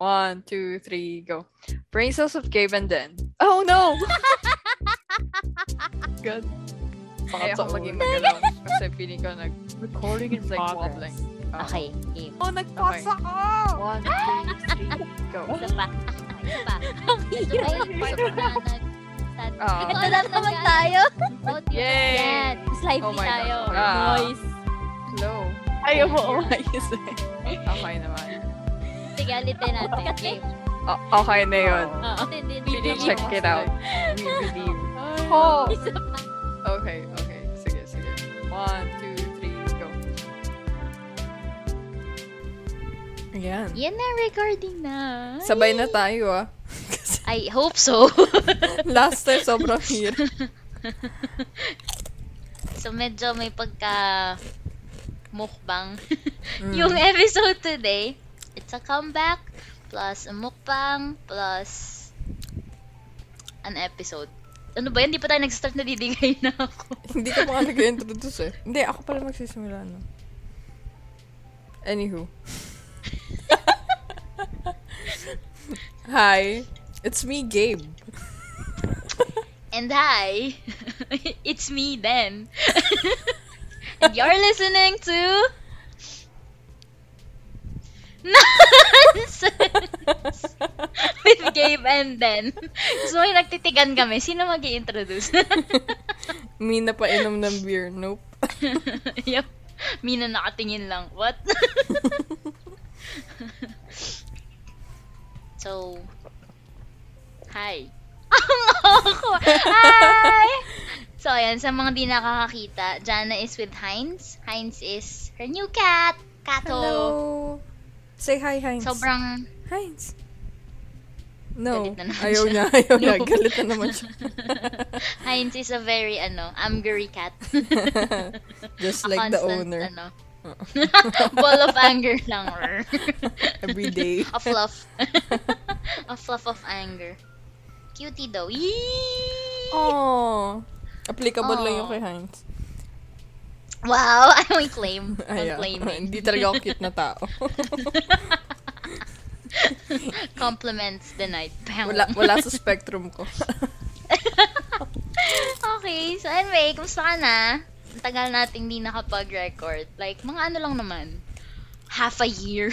One, two, three, go. Brain cells of Gabe and Den. Oh no! Good. Kaya ako maging magalaw. Kasi feeling ko nag... Recording in It's like progress. wobbling. Oo. Okay, game. Oh, nagpasa ako! One, two, three, go. Isa pa. Isa pa. Ito ba yung part na nag... sad- Ah. Ito Ito lang naman tayo. Oh, Yay! Yan. Lively Oh my God. tayo. Ah. Noise. Slow. Ayaw mo umayos eh. Okay naman. Sige, ulitin natin. Game. O- okay na yun. Oo. Check it out. We believe. Oh! Okay, okay. Sige, sige. One, two, three, go. Ayan. Yan na, recording na. Sabay na tayo ah. I hope so. Last time sobrang hirap. so, medyo may pagka mukbang. Mm. Yung episode today, it's a comeback plus a mukbang plus an episode. Ano ba yan? Hindi pa tayo nag-start na didigay na ako. Hindi ka pa nag-introduce eh. Hindi, ako pala magsisimula, no? Anywho. Hi, it's me, Gabe. And hi, it's me then. and you're listening to Nonsense with Gabe and then. So, may nagtitigan kami. Sino mag introduce Me na painom ng beer. Nope. yup. Mina nakatingin lang. What? so, hi. Hi! So, ayan, sa mga di nakakakita, Jana is with Heinz. Heinz is her new cat. Kato. Hello. Say hi, Heinz. Sobrang Heinz. No. Na Ayaw siya. niya, ayaw niya. No. Galit na naman siya. Heinz is a very, ano, angry cat. Just like the constant, owner. Ano, ball of anger lang. Every day. A fluff. a fluff of anger. Cutie daw. Yee! Oh. Applicable lang yung kay Heinz. Wow, I will claim. I'm Ayaw. claiming. Hindi talaga ako cute na tao. Compliments denied. Bam. wala, wala sa spectrum ko. okay, so anyway, kumusta ka na? Ang tagal nating di nakapag-record. Like, mga ano lang naman. Half a year.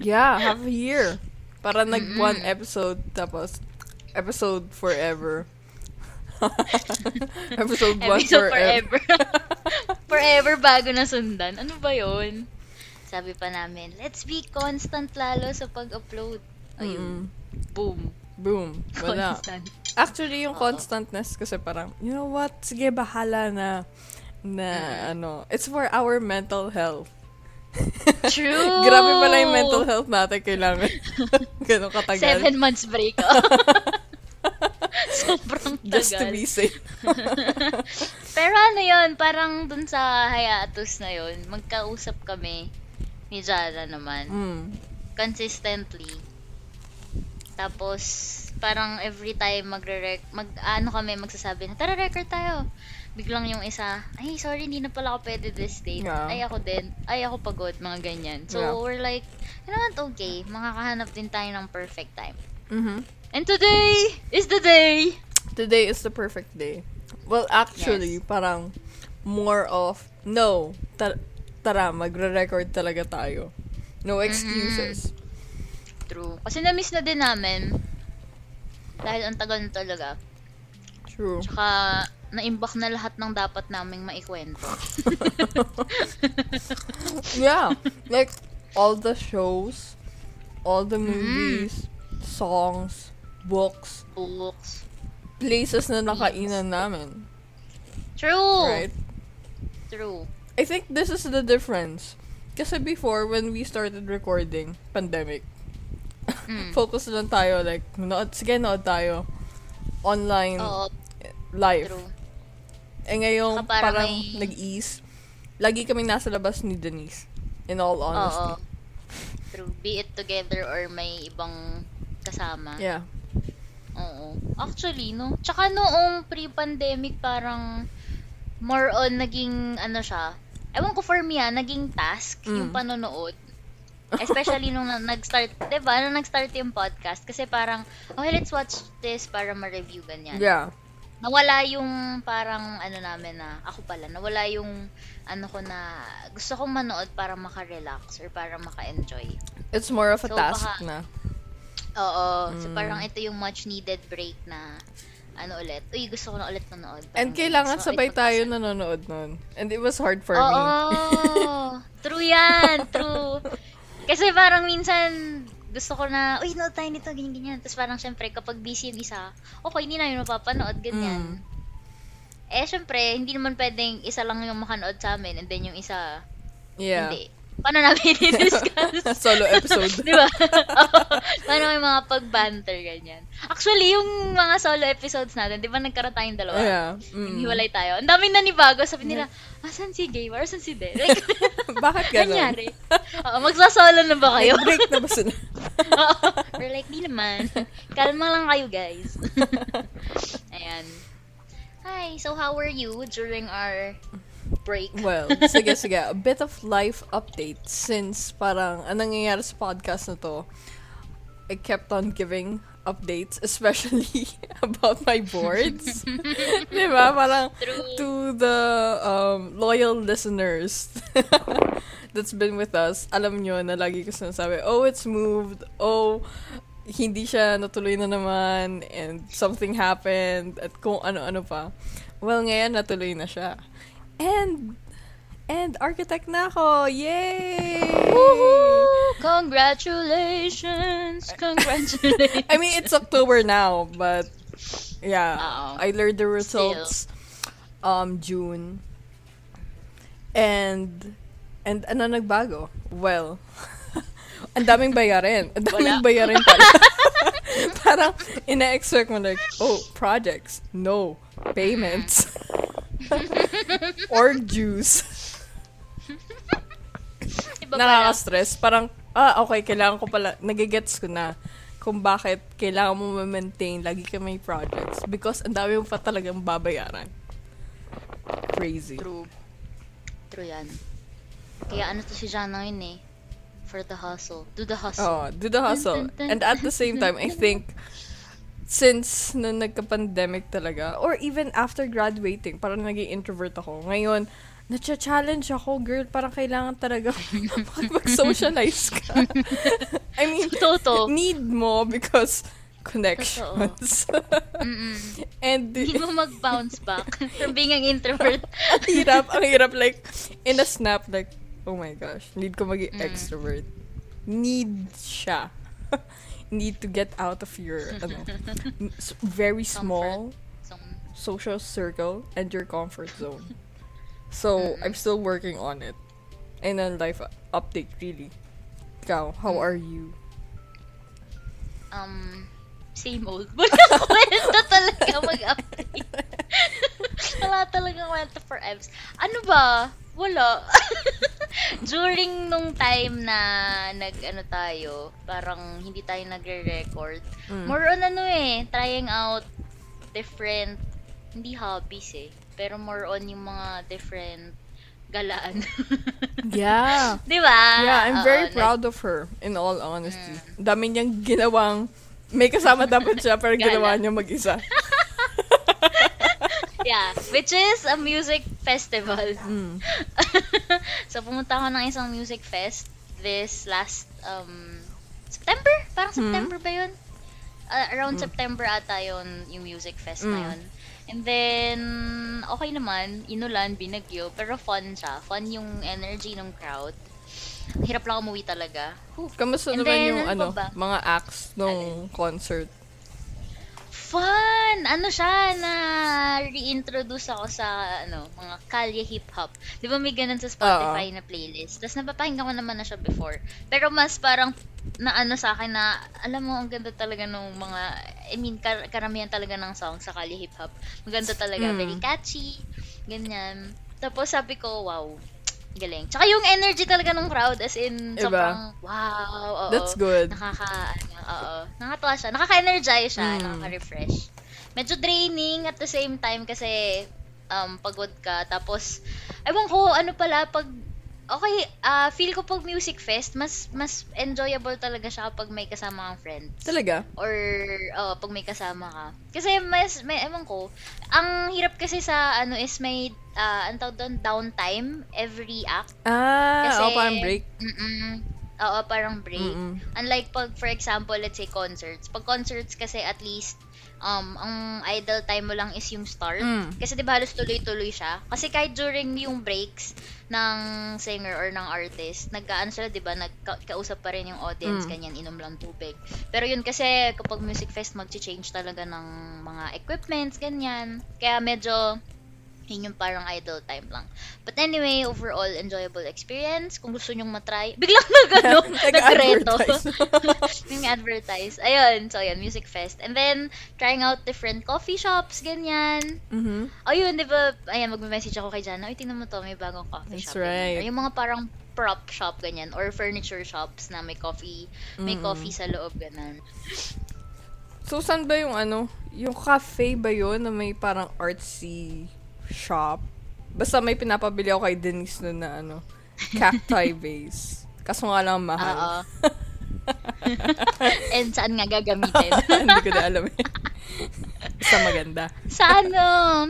yeah, half a year. Para nag Mm-mm. one episode, tapos episode forever. episode one Episode forever. forever. Forever bago na sundan. Ano ba yon? Sabi pa namin, let's be constant lalo sa pag-upload. Ayun. Mm. Boom. Boom. Wala. Constant. Actually, yung Oo. constantness kasi parang, you know what? Sige, bahala na. Na, ano, it's for our mental health. True! Grabe pala yung mental health natin kailangan. Ganun katagal. Seven months break. Sobrang tagal. Just to be safe. Pero ano yun, parang dun sa hiatus na yun, magkausap kami ni Jara naman. Mm. Consistently. Tapos, parang every time magre mag ano kami magsasabi na, tara record tayo. Biglang yung isa, ay sorry, hindi na pala ako pwede this date. Yeah. Ay ako din. Ay ako pagod, mga ganyan. So, Yeah. we're like, you know what, okay, makakahanap din tayo ng perfect time. Mhm. And today is the day! Today is the perfect day. Well, actually, Yes. parang more of, no, tar- tara, magre-record talaga tayo. No excuses. True. Kasi na-miss na din namin. Dahil ang tagal na talaga. True. Tsaka, naimbak na lahat ng dapat naming maikwento. yeah. Like, all the shows, all the movies, songs, books, Books. places na nakainan namin. True! Right? True. I think this is the difference. Kasi before, when we started recording, pandemic, Mm. focus lang tayo, like, nood, sige, nood tayo. Online, Oo, live. true. Eh ngayon, Saka parang parang may- nag-ease. Lagi kaming nasa labas ni Denise. In all honesty. Oo. True. Be it together or may ibang kasama. Yeah. Oo. Actually, no? Tsaka noong pre-pandemic, parang more on naging, ano siya, ewan ko for me ah, naging task, Mm. yung panonood. Especially nung na- nag-start, 'di ba? Nung nag-start yung podcast kasi parang okay, let's watch this para ma-review ganyan. Yeah. Nawala yung parang ano namin na ako pala, nawala yung ano ko na gusto kong manood para maka-relax or para maka-enjoy. It's more of a So, task baka- na. Oo. So Mm. parang ito yung much needed break na ano ulit. Uy, gusto ko na ulit manood. And Parang kailangan gusto ko sabay tayo nanonood nun. And it was hard for Oo. me. true yan. True. Kasi parang minsan gusto ko na, uy, nood tayo nito, ganyan, ganyan. Tapos parang syempre, kapag busy yung isa, okay, hindi namin mapapanood, ganyan. Mm. Eh, syempre, hindi naman pwedeng isa lang yung makanood sa amin and then yung isa, Yeah. hindi. Paano namin i-discuss? Solo episode. Di ba? Paano may mga pag-banter, ganyan. Actually, yung mga solo episodes natin, di ba nagkaroon tayong dalawa? Yeah. Mm. hiwalay tayo. Ang daming nanibago. Sabi nila, asan si Gamer? Asan si Derek? Bakit ganun? Kanyari. Oo, magsasolo na ba kayo? Break na ba sila? Oo. We're like, di naman. Kalma lang kayo, guys. Ayan. Hi, so how were you during our break? Well, sige, sige. A bit of life update since parang anong nangyayari sa podcast na to, I kept on giving updates, especially about my boards. Di ba? Parang True. to the um, loyal listeners that's been with us, alam nyo na lagi ko sinasabi, oh, it's moved, oh, hindi siya natuloy na naman, and something happened, at kung ano-ano pa. Well, ngayon natuloy na siya. And, and architect na ako! Yay! Woohoo! Congratulations! Congratulations! I mean, it's October now, but yeah, Oo. I learned the results um June. And and ano nagbago? Well, ang daming bayarin. Ang daming Wala. bayarin pala. Parang ina-expect mo like, oh, projects. No. Payments. Or dues. Iba. Nakaka-stress. Parang, ah, okay, kailangan ko pala, nagigets ko na kung bakit kailangan mo ma-maintain lagi ka may projects. Because ang dami mo pa talagang babayaran. Crazy. True. True yan. Kaya ano to si Jana ngayon eh. For the hustle. Do the hustle. Oh, do the hustle. And at the same time, I think, since na nagka-pandemic talaga, or even after graduating, parang naging introvert ako. Ngayon, na-challenge ako, girl, parang kailangan talaga mag-socialize ka. I mean, Totoo. need mo because connections. And Hindi mo mag-bounce back from being an introvert. ang hirap, ang hirap like in a snap like oh my gosh, need ko maging Mm. extrovert. Need siya. Need to get out of your ano, very small social circle and your comfort zone. So, I'm still working on it. And then life update really. Ikaw, how are you? um, same old. Wala kwento talaga mag-update. Wala talaga kwento for Evs. Ano ba? Wala. During nung time na nag ano tayo, parang hindi tayo nagre-record. Mm. More on ano eh, trying out different hindi hobbies eh, pero more on yung mga different galaan. Yeah. 'Di ba? Yeah, I'm very like- proud of her, in all honesty. Dami niyang ginawang, may kasama dapat siya, pero ginawa niya mag-isa. Yeah, which is a music festival. Mm. so, pumunta ako ng isang music fest this last um September? Parang Hmm. September ba yun? Ah, around September ata yun, yung music fest na Mm. yun. And then, okay naman, inulan, binagyo, pero fun siya. Fun yung energy ng crowd. Hirap lang umuwi talaga. Whew. Kamusta naman then, yung ano ano, ba? mga acts nung concert? Fun! Ano siya, na reintroduce ako sa, ano, mga kalye hip-hop. Di ba may ganun sa Spotify na playlist? Tapos napapakinggan ko naman na siya before. Pero mas parang, na ano sa akin na, alam mo, ang ganda talaga ng mga, I mean, kar- karamihan talaga ng song sa kalye hip-hop. Maganda talaga, Mm. very catchy, ganyan. Tapos sabi ko, wow, galing. Tsaka yung energy talaga ng crowd, as in, Iba? sobrang, wow, oo. That's good. Nakaka, ano, oo. Nakakatawa siya. Nakaka-energize siya. Mm. Nakaka-refresh. Medyo draining at the same time kasi um, pagod ka. Tapos, ewan ko, ano pala, pag Okay, ah feel ko pag music fest, mas mas enjoyable talaga siya kapag may kasama kang friends. Talaga? Or oh, pag may kasama ka. Kasi mas may ewan ko, ang hirap kasi sa ano is may uh, ang tawag doon downtime every act. Ah, Kasi oh, parang break. Mm-mm. Oo, parang break. Mm-mm. Unlike pag for example, let's say concerts. Pag concerts kasi at least um ang idle time mo lang is yung start. Mm. Kasi 'di ba halos tuloy-tuloy siya. Kasi kahit during yung breaks ng singer or ng artist, nagkaan sila 'di ba, nagkausap pa rin yung audience, Mm. ganyan, inom lang tubig. Pero yun kasi kapag music fest magchi-change talaga ng mga equipments, ganyan. Kaya medyo yun yung parang idle time lang. But anyway, overall, enjoyable experience. Kung gusto nyong matry, biglang nag, ano, nagreto. Yung advertise. Ayun, so yun, music fest. And then, trying out different coffee shops, ganyan. Mhm. Ayun, di ba, ayan, mag-message ako kay Jana, ay, tingnan mo to, may bagong coffee That's shop. ganyan. right. Or yung mga parang prop shop, ganyan. Or furniture shops na may coffee, may Mm-mm. coffee sa loob, ganun. So, saan ba yung ano? Yung cafe ba yun na may parang artsy shop? Basta may pinapabili ako kay Denise nun na ano, cacti vase. Kaso nga lang mahal. Oo. And saan nga gagamitin? Hindi ko na alam eh. Basta maganda. sa ano,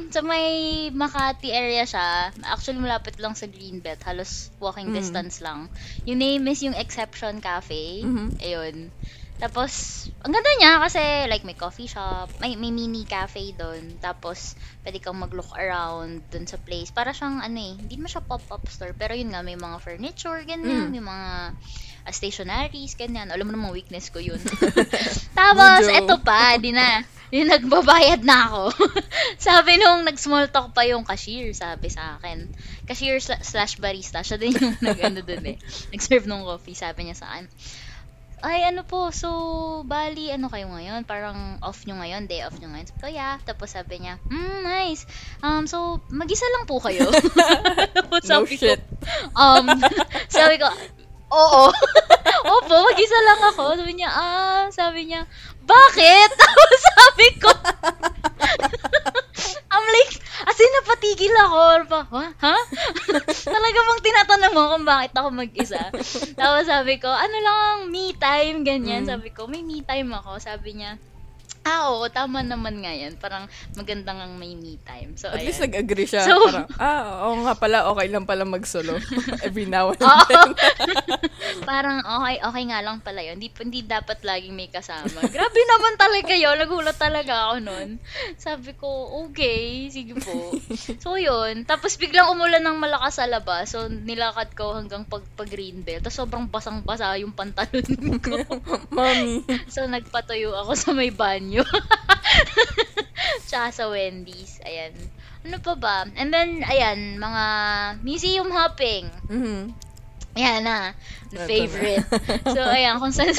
sa may Makati area siya. Actually, malapit lang sa Greenbelt. Halos walking Mm. distance lang. Yung name is yung Exception Cafe. Mhm. Ayun. Tapos, ang ganda niya kasi like may coffee shop, may, may mini cafe doon. Tapos, pwede kang mag-look around doon sa place. Para siyang ano eh, hindi mo siya pop-up store. Pero yun nga, may mga furniture, ganyan. Mm. May mga uh, stationaries, ganyan. Alam mo naman, weakness ko yun. Tapos, eto pa, di na. Yung nagbabayad na ako. sabi nung nag-small talk pa yung cashier, sabi sa akin. Cashier sla- slash barista. Siya din yung nag-ano dun eh. Nag-serve ng coffee. Sabi niya sa akin, ay ano po, so, bali, ano kayo ngayon? Parang off nyo ngayon, day off nyo ngayon. Ko, yeah. Tapos sabi niya, hmm, nice. Um, so, mag-isa lang po kayo. No sabi shit. Ko, um, sabi ko, oo. Opo, mag-isa lang ako. Sabi niya, ah, sabi niya, bakit? Tapos sabi ko, I'm like, as in, napatigil ako. Ba, ha? ha? Talaga bang tinatanong mo kung bakit ako mag-isa? Tapos sabi ko, ano lang, me time, ganyan. Mm. Sabi ko, may me time ako. Sabi niya, ah, oo, tama naman nga yan. Parang magandang ang may me time. So, At ayan. least nag-agree siya. So- parang, ah, oo nga pala, okay lang pala mag-solo. Every now and then. Parang okay, okay nga lang pala yun. Hindi, hindi dapat laging may kasama. Grabe naman talaga yun. Nagulat talaga ako nun. Sabi ko, okay, sige po. So yun. Tapos biglang umulan ng malakas sa labas. So nilakad ko hanggang pag, pag Greenbelt. Tapos sobrang basang-basa yung pantalon ko. Mommy. So nagpatuyo ako sa may banyo. Tsaka sa Wendy's. Ayan. Ano pa ba? And then, ayan, mga museum hopping. Mhm. Ayan na, the favorite. so, ayan, kung saan,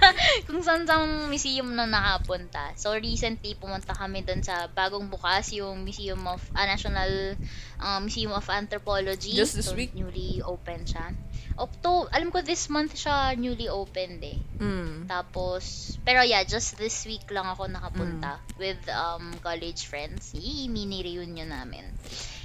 kung saan sa museum na nakapunta. So, recently, pumunta kami dun sa bagong bukas, yung Museum of, ah, National um, Museum of Anthropology. Just this so, week? newly open siya. Octo, alam ko this month siya newly opened eh. Mm. Tapos, pero yeah, just this week lang ako nakapunta Mm. with um college friends. Yee, mini reunion namin.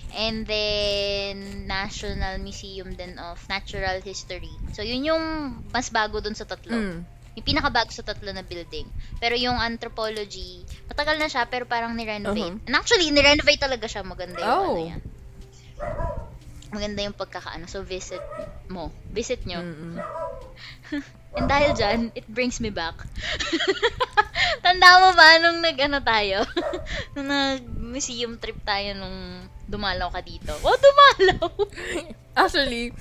And then, National Museum din of Natural History. So, yun yung mas bago dun sa tatlo. Mm. Yung pinakabago sa tatlo na building. Pero yung anthropology, matagal na siya, pero parang nirenovate. Uh-huh. And actually, nirenovate talaga siya. Maganda yung Oh. ano yan. Maganda yung pagkakaano. So, visit mo. Visit nyo. Mm-mm. And dahil dyan, it brings me back. Tanda mo ba nung nag-ano tayo? nung nag-museum trip tayo nung dumalaw ka dito? Oh, dumalaw! Actually,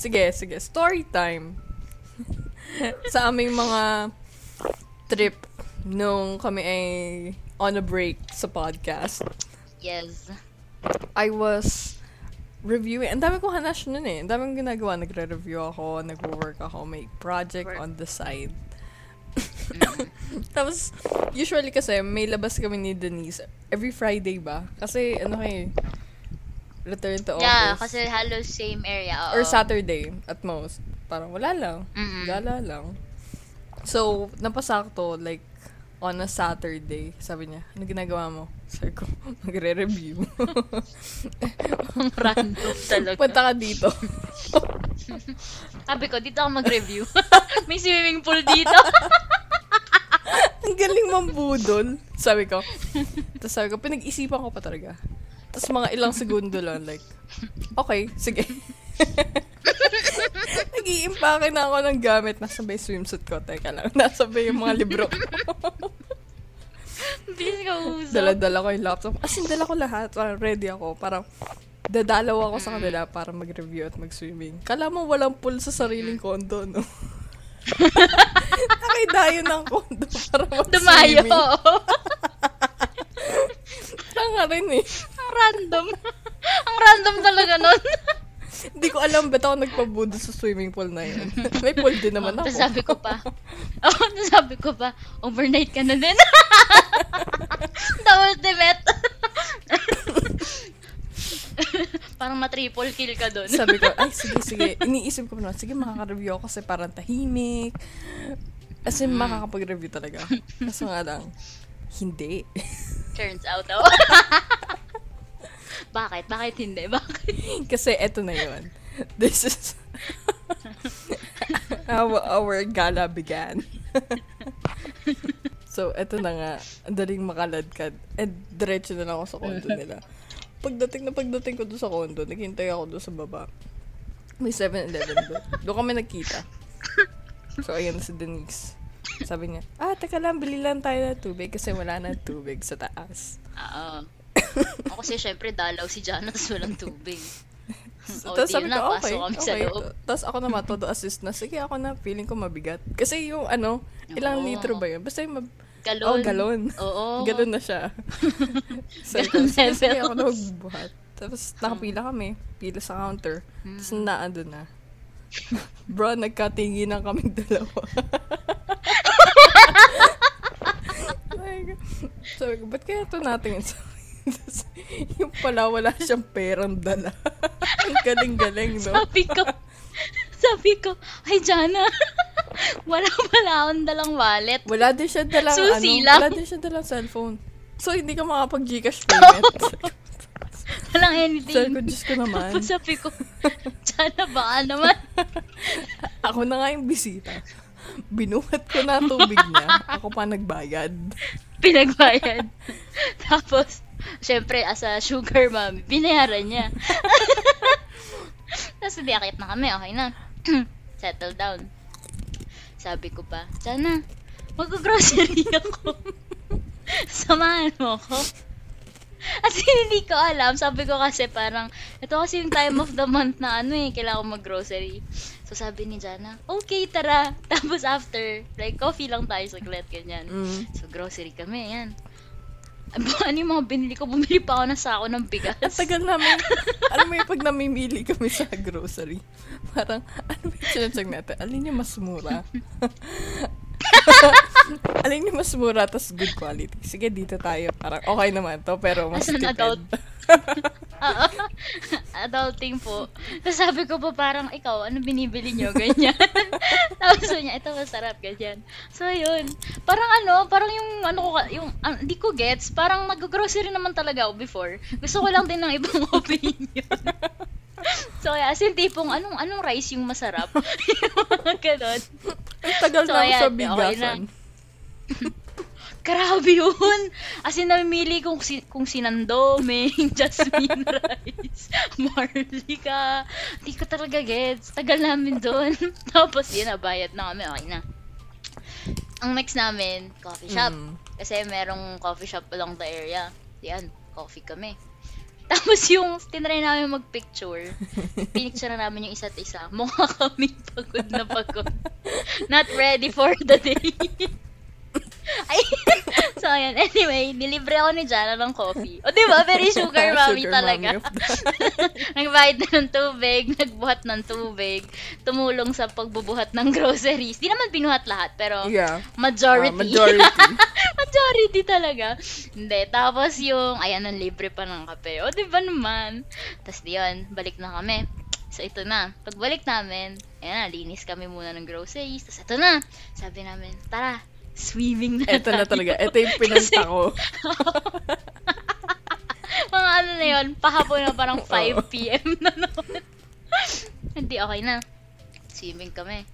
sige, sige. Story time. sa aming mga trip nung kami ay on a break sa podcast, yes. I was reviewing. Ang dami kong hanash nun eh. Ang dami kong ginagawa. Nagre-review ako, nagwo-work ako, may project Work. on the side. Mm. Tapos, usually kasi, may labas kami ni Denise. Every Friday ba? Kasi, ano kayo, return to office. Yeah, kasi halos same area. oo. Or Saturday, at most. Parang wala lang. Mm-mm. Gala lang. So, napasakto, like, on a Saturday. Sabi niya, ano ginagawa mo? Sabi ko, magre-review. Random talaga. Punta ka dito. Sabi ko, dito ako mag-review. May swimming pool dito. Ang galing mambudol. Sabi ko. Tapos sabi ko, pinag-isipan ko pa talaga. Tapos mga ilang segundo lang, like, okay, sige. Nag-iimpake na ako ng gamit. Nasabay swimsuit ko. Teka lang. Nasabay yung mga libro ko. Bilis ka usap. Dala-dala ko yung laptop. As in, dala ko lahat. Parang ready ako. Parang dadalaw ako sa kanila para mag-review at mag-swimming. Kala mo walang pool sa sariling kondo, no? Nakaidayo ng kondo para Dumayo. mag-swimming. Tanga rin eh. Ang random. Ang random talaga nun. Ko alam ba't ako nagpabudo sa swimming pool na yun. May pool din naman ako. Tapos sabi ko pa, oh, sabi ko pa, overnight ka na din. The ultimate. Parang ma-triple kill ka dun. Sabi ko, ay, sige, sige. Iniisip ko na, sige, makaka-review ako kasi parang tahimik. As in, makakapag-review talaga. Kaso nga lang, hindi. Turns out, oh. Bakit? Bakit hindi? Bakit? kasi eto na yun. This is how our gala began. so, eto na nga. Ang daling makaladkad. And diretso na lang ako sa condo nila. Pagdating na pagdating ko doon sa condo, naghintay ako doon sa baba. May 7-Eleven doon. Doon kami nagkita. So, ayan na si Denise. Sabi niya, ah, teka lang, bili lang tayo ng tubig kasi wala na tubig sa taas. Oo. Ako kasi syempre dalaw si Jana tapos walang tubig. O, Tapos di sabi ko, okay, kami okay. Tapos ako naman, todo assist na. Sige, ako na, feeling ko mabigat. Kasi yung ano, ilang Oo. litro ba yun? Basta yung mab- Galon. Oh, galon. Oo. Galon na siya. Ko, Galon sige, sige, ako na magbuhat. Tapos nakapila kami. Pila sa counter. Tapos Hmm. naando na. Bro, nagkatingin na kaming dalawa. Like, Sabi ko, ba't kaya ito? Tapos, yung pala, wala siyang perang dala. Ang galing-galing, no? Sabi ko, sabi ko, ay Jana, wala pala akong dalang wallet. Wala din siya dalang, Susi ano, lang. wala din siya dalang cellphone. So, hindi ka makapag-Gcash payment. Walang Sabi anything. ko, Diyos ko naman. Tapos sabi ko, Jana, baka naman. Ako na nga yung bisita. Binuhat ko na tubig niya. Ako pa nagbayad. Pinagbayad. Tapos, syempre, as a sugar mommy, binayaran niya. Tapos, hindi akit na kami, okay na. Settle down. Sabi ko pa, Jana, mag-grocery ako. Samahan mo. As in, hindi ko alam. Sabi ko kasi parang, ito kasi yung time of the month na ano eh, kailangan ko mag-grocery. So sabi ni Jana, okay, tara. Tapos after, like, coffee lang tayo saglit, ganyan. Mm. So, grocery kami, yan. Ano yung mga binili ko? Bumili pa ako ng sako ng bigas. Ang tagal namin. alam mo yung pag namimili kami sa grocery, parang, ano ba yung sinasag natin? Alin yung mas mura? Alin yung mas mura tas good quality? Sige, dito tayo. Parang okay naman to, pero mas As an tipid. adult. Oo. Adulting po. Tapos sabi ko pa parang, ikaw, ano binibili nyo? Ganyan. Tapos niya, ito masarap, ganyan. So, yun. Parang ano, parang yung, ano ko, yung, ah, di ko gets, parang nag-grocery naman talaga ako before. Gusto ko lang din ng ibang opinion. so, kaya, as in, tipong, anong, anong rice yung masarap? yung mga ganon. Ang tagal So, na ako sa okay na. Grabe yun! As in, namimili kung, si, kung sinando, may jasmine rice, marlika. Hindi ko talaga gets. Tagal namin doon. Tapos yun, nabayad na kami. Okay na. Ang next namin, coffee shop. Mm. Kasi merong coffee shop along the area. Yan, coffee kami. Tapos yung tinry namin mag-picture, pinicture na namin yung isa't isa. Mukha kaming pagod na pagod. Not ready for the day. Ay, so ayan. Anyway, nilibre ako ni Jana ng coffee. O di ba, very sugar mommy Sugar talaga. mommy Nagbayad na ng tubig, nagbuhat ng tubig, tumulong sa pagbubuhat ng groceries. Di naman binuhat lahat, pero yeah. majority. Ah, majority. majority talaga. Hindi. Tapos yung, ayan, ang libre pa ng kape. O, di ba naman? Tapos di yun, balik na kami. So, ito na. Pagbalik namin, ayan na, linis kami muna ng groceries. Tapos ito na. Sabi namin, tara, swimming na Eto na talaga. Ito yung pinunta ko. Mga ano na yun, pahapon na parang 5 Oo. p.m. na naman. Hindi, okay na. Swimming kami.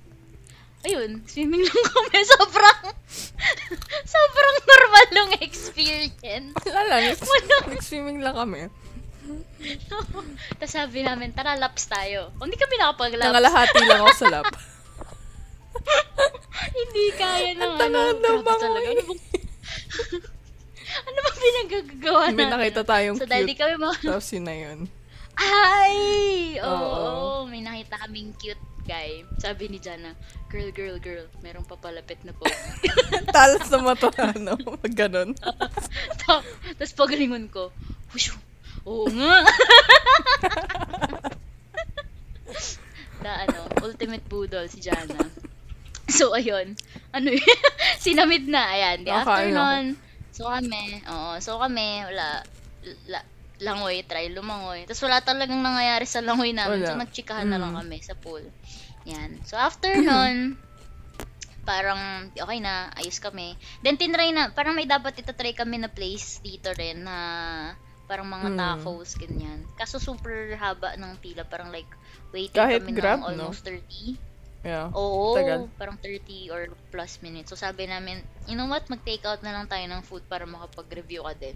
Ayun, swimming lang kami. Sobrang, sobrang normal ng experience. Wala lang. Nag-swimming lang kami. Tapos sabi namin, tara, laps tayo. Hindi kami nakapag-laps. Nangalahati lang ako sa lap. Hindi kaya ng Ang ano. ng Grabe bangoy. talaga. Ano bang, ano bang pinagagawa natin? May nakita tayong So, dahil di cute. kami mga... Tapos yun na yun. Ay! Oo, Oo. may nakita kaming cute guy. Sabi ni Jana, girl, girl, girl, merong papalapit na po. Talas sa mata, ano? Pag ganun. Tapos pagalingon ko, Wushu! Oo nga! na ano, ultimate budol si Jana. So, ayun. Ano yun? Sinamid na. Ayan. The Nakain after nun, so kami, oo, so kami, wala, la, langoy, try lumangoy. Tapos wala talagang nangyayari sa langoy namin. Wala. So, nagchikahan na lang Mm. kami sa pool. Yan. So, after nun, parang, okay na, ayos kami. Then, tinry na, parang may dapat itatry kami na place dito rin na parang mga Mm. tacos, ganyan. Kaso super haba ng pila, parang like, waiting Kahit kami Grab, ng no? almost 30. Yeah. Oo, Tagal. parang 30 or plus minutes. So sabi namin, you know what, mag-take out na lang tayo ng food para makapag-review ka din.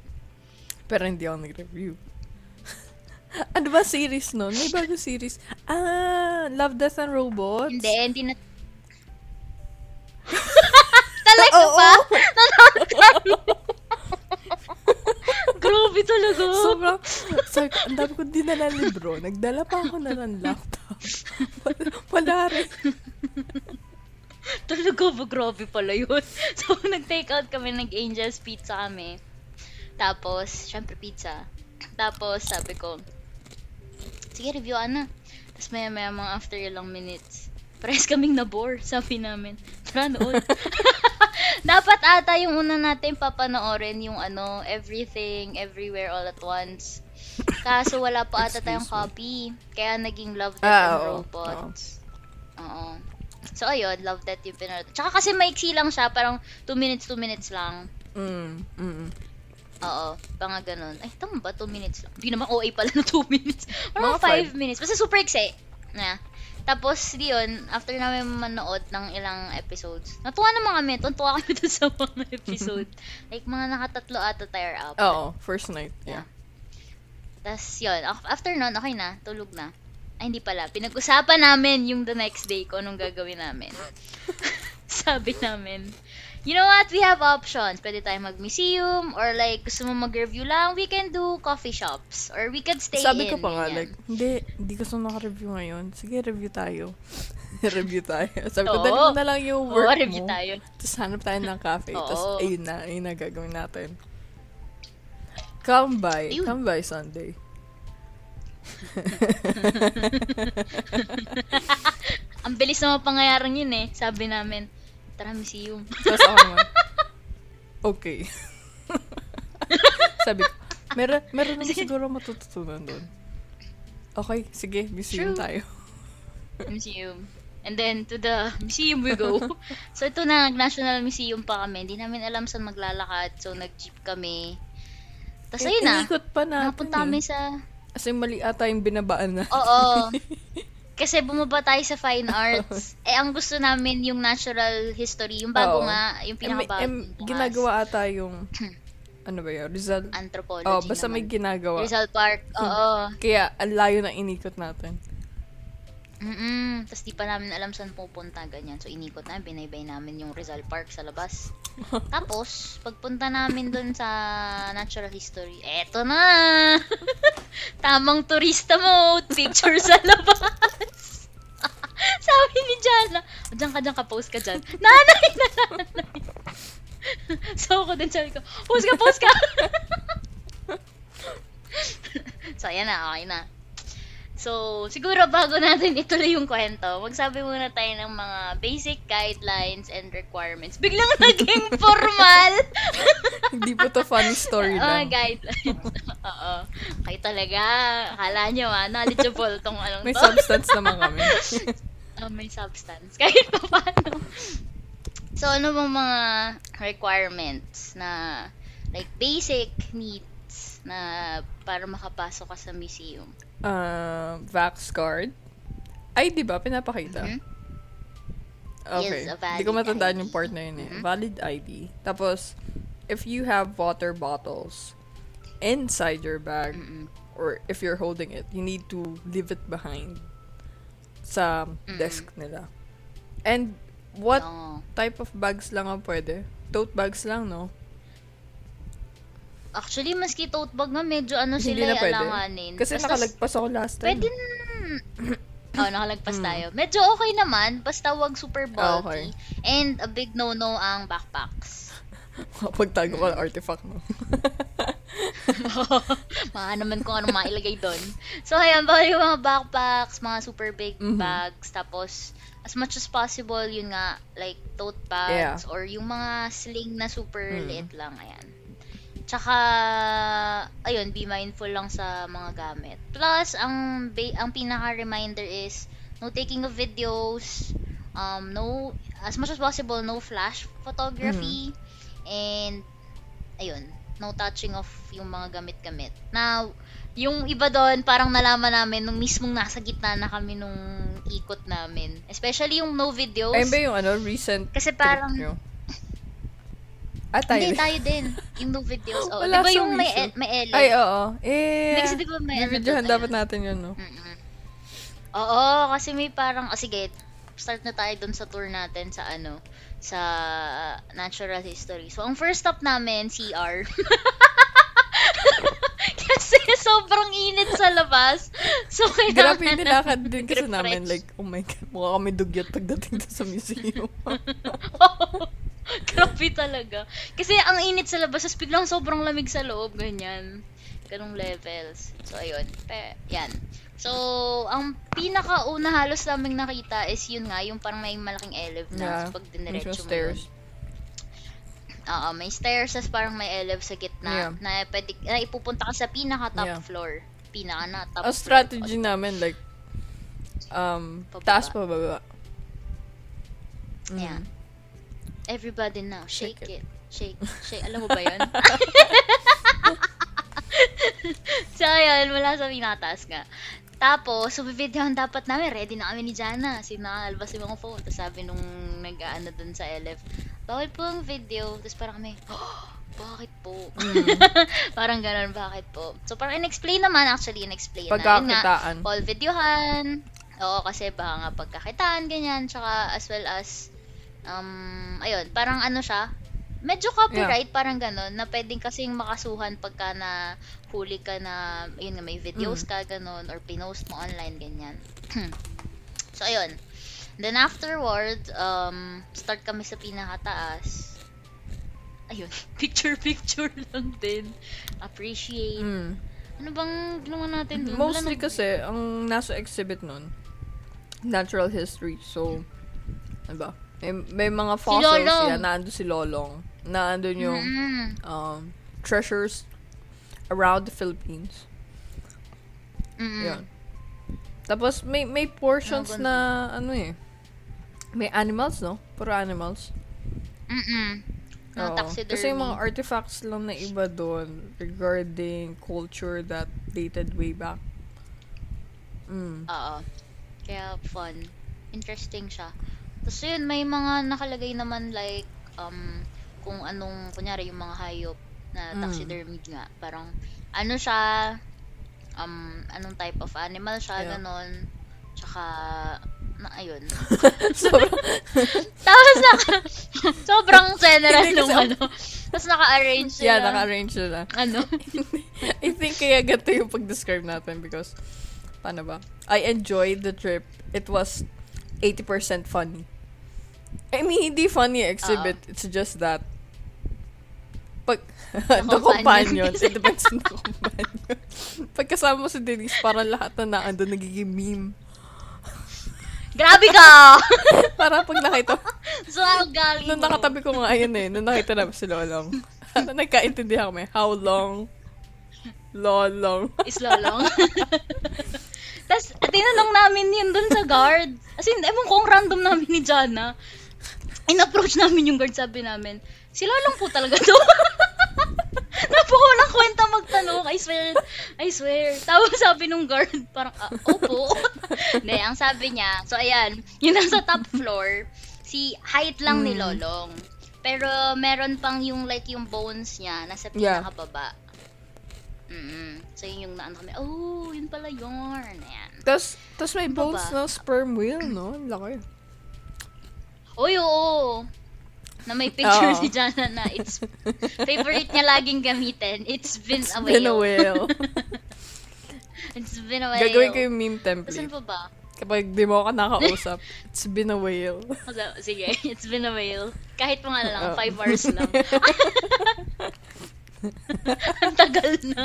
Pero hindi ako nag-review. ano ba series nun? May bago series. Ah, Love, Death, and Robots? Hindi, hindi na... Talaga Oo. ba? Grabe talaga. Sobrang, ko, ang dami ko dinala libro. Nagdala pa ako na ng laptop. Wala, rin. Talaga ba? Grabe pala yun. So, nag-take out kami, nag-Angel's Pizza kami. Tapos, syempre pizza. Tapos, sabi ko, sige, review na. Tapos, maya maya mga after ilang minutes, parehas kaming na-bore, sabi namin. Tara noon. Dapat ata yung una natin papanoorin yung ano, Everything, Everywhere, All at Once. Kaso wala pa ata tayong copy. Kaya naging Love, Death, Ah, and. Robots. Oo. So, ayun, Love, Death yung pinanood. Tsaka kasi maiksi lang siya, parang 2 minutes, 2 minutes lang. Mm, mm. Oo, panga ganun. Ay, tama ba? 2 minutes lang. Hindi naman OA pala na 2 minutes. Parang Mga 5 minutes. Basta super iksi. Na. Tapos, yun, after namin manood ng ilang episodes, natuwa naman kami. Tuntua kami dun sa mga episode. like, mga nakatatlo ata tire up. Oo, first night. Yeah. Tapos, yun. af- After nun, okay na. Tulog na. Ay, hindi pala. Pinag-usapan namin yung the next day kung anong gagawin namin. Sabi namin, you know what? We have options. Pwede tayo mag-museum or like, gusto mo mag-review lang, we can do coffee shops. Or we can stay Sabi ko in. pa nga, ganyan. like, hindi, hindi ko sa naka-review ngayon. Sige, review tayo. review tayo. Sabi ko, Oo. dali mo na lang yung Oo, work review mo. tayo. Tapos hanap tayo ng cafe. Tapos, Oo. ayun na, ayun na gagawin natin. Come by. Ayun. Come by Sunday. Ang bilis na pangyayari yun eh. Sabi namin, tara museum. Tapos ako naman, okay. Sabi ko, meron, meron naman siguro matututunan doon. Okay, sige, museum True. tayo. museum. And then, to the museum we go. so, ito na, National Museum pa kami. Hindi namin alam saan maglalakad. So, nag-jeep kami. Tapos, ayun na. Inikot pa natin Napunta eh. kami sa... Kasi mali ata yung binabaan na. Oo. Kasi bumaba tayo sa fine arts. eh, ang gusto namin yung natural history. Yung bago Oo. nga, yung Em, pinakabago. em, ginagawa ata yung, ano ba yun, Rizal? Anthropology Oh, basta may naman. ginagawa. Rizal Park. Oo. Kaya, ang layo na inikot natin. Mm Tapos di pa namin alam saan pupunta, ganyan. So, inikot na, binaybay namin yung Rizal Park sa labas. Tapos, pagpunta namin dun sa natural history, eto na! Tamang turista mode, picture sa labas. Sabi ni Jana, o dyan ka, dyan ka, post ka dyan. Nanay na nanay. so, ako din sabi ko, post ka, post ka. so, ayan na, okay na. So, siguro bago natin ituloy yung kwento, magsabi muna tayo ng mga basic guidelines and requirements. Biglang naging formal! Hindi po to funny story Mga lang. guidelines. Oo. Kayo talaga. Akala nyo ah, knowledgeable tong anong May to. substance naman kami. Oh, may substance. Kahit pa paano. So, ano bang mga requirements na like basic needs na para makapasok ka sa museum? Uh, Vax card. Ay, di ba? Pinapakita. Mhm. Okay. Hindi ko matandaan ID. yung part na yun eh. Mhm. Valid ID. Tapos, if you have water bottles inside your bag, Mm-mm. or if you're holding it, you need to leave it behind sa Mm-mm. desk nila. And what Oo. type of bags lang ang pwede? Tote bags lang, no? Actually, maski tote bag nga, medyo ano Hindi sila na eh, pwede. alanganin. Kasi Basta nakalagpas ako last time. Pwede na. oh, nakalagpas Mm. tayo. Medyo okay naman, basta wag super Ah, bulky. okay. And a big no-no ang backpacks. Pagtago ko ng artifact, no? Baka naman kung ano mailagay doon. So, ayan, bawal yung mga backpacks, mga super big Mhm. bags, tapos, as much as possible, yun nga, like, tote bags, or yung mga sling na super Mm. liit lang, ayan. Tsaka, ayun, be mindful lang sa mga gamit. Plus, ang, ba- ang pinaka-reminder is, no taking of videos, um, no, as much as possible, no flash photography, and, ayun, no touching of yung mga gamit-gamit. Now, yung iba doon, parang nalaman namin nung mismong nasa gitna na kami nung ikot namin. Especially yung no videos. Ayun ba yung ano, recent Kasi trip parang, nyo? Ah, tayo hindi din. tayo din. Yung no videos. Oh, di Wala ba sa yung may, recent. may L? Ay, oo. Eh, Hindi kasi di ba may ano videohan doon, dapat natin yun, no? Mm-mm. Oo, kasi may parang, oh, sige, start na tayo dun sa tour natin sa ano, sa natural history. So, ang first stop namin, CR. kasi sobrang init sa labas. So, kailangan Grabe yung nilakad din kasi namin. Like, oh my God, mukha kami dugyot pagdating doon sa museum. Grabe talaga. Kasi ang init sa labas, tapos biglang sobrang lamig sa loob, ganyan. Ganong levels. So, ayun. Pe, yan. So, ang pinakauna halos naming nakita is yun nga, yung parang may malaking elev na yeah. pag diniretso mo yun. stairs. Oo, may stairs, tapos parang may elev sa gitna Yeah. na pwede, na ipupunta ka sa pinaka top Yeah. floor. Pinaka na top Ang floor. strategy namin, like, um, Pababa. taas pababa. Mm. Yeah. Everybody now, shake, Shake it. Shake, shake. Alam mo ba yun? so, ayun, mula sa pinataas nga. Tapos, so, videohan dapat namin, ready na kami ni Jana. Sinakalbas yung mga phone. Tapos sabi nung nag-ano dun sa LF, bawal po ang video. Tapos parang kami, oh, bakit po? Mm. parang ganun, bakit po? So, parang in-explain naman, actually, in-explain na. Yun nga, Pagkakitaan. Paul videohan. Oo, kasi baka nga pagkakitaan, ganyan. Tsaka as well as, um, ayun, parang ano siya, medyo copyright, parang ganun, na pwedeng kasing makasuhan pagka na huli ka na, yun nga, may videos Mm. ka, ganun, or pinost mo online, ganyan. so, ayun. Then afterward, um, start kami sa pinakataas. Ayun, picture-picture lang din. Appreciate. Mm. Ano bang ginawa natin? Wala Mostly nang- kasi, ang nasa exhibit nun, natural history. So, ano ba? May, may mga fossils Lolong. yan. Naandun si Lolong. Naandun yung Mm. um, treasures around the Philippines. Mm-mm. Yun. Tapos, may, may portions Ano, na, ano eh, may animals, no? Puro animals. Mm-mm. Taxidermy. Kasi yung mga artifacts lang na iba doon regarding culture that dated way back. Mm. Oo. Kaya fun. Interesting siya. Tapos yun, may mga nakalagay naman like, um, kung anong, kunyari yung mga hayop na Mm. taxidermy nga. Parang, ano siya, um, anong type of animal siya, Yeah. ganon. Tsaka, na, ayun. Sobrang, Tapos naka, sobrang general nung ano. Tapos naka-arrange sila. yeah, naka-arrange sila. Ano? I think kaya ganito yung pag-describe natin because, paano ba? I enjoyed the trip. It was 80% funny. I mean, hindi funny exhibit. It's just that, pag, the companion. it depends on the companion. Pagkasama mo si Denise, parang lahat na naandun nagiging meme. Grabe ka! Para pag nakita, so, ang galing nung mo. nakatabi ko nga yun eh, nung nakita namin si Lolong, nagkaintindihan kami, how long? Lolong. is lolong. Tapos, tinanong namin yun dun sa guard. As in, ewan ko, ang random namin ni Jana. In-approach namin yung guard, sabi namin, sila lang po talaga to. Napakawalang kwenta magtanong, I swear, I swear. Tapos sabi nung guard, parang, ah, opo. Hindi, ang sabi niya, so ayan, yung nasa top floor, si height lang ni Mm. Lolong. Pero meron pang yung like yung bones niya nasa Yeah. pinakababa. Mm So yun yung naano kami, oh, yun pala yun. Ayan. Tapos, tapos may bones ba? ng sperm whale, no? Ang Laki. Uy, oo. Na may picture Oo. si Jana na it's favorite niya laging gamitin. It's been It's a been a whale. whale. It's been a whale. Gagawin ko yung meme Saan template. pa ba? Kapag di mo ako nakausap, it's been a whale. Kasi- Sige, it's been a whale. Kahit mga lang, Oo. 5 hours lang. Ang tagal na.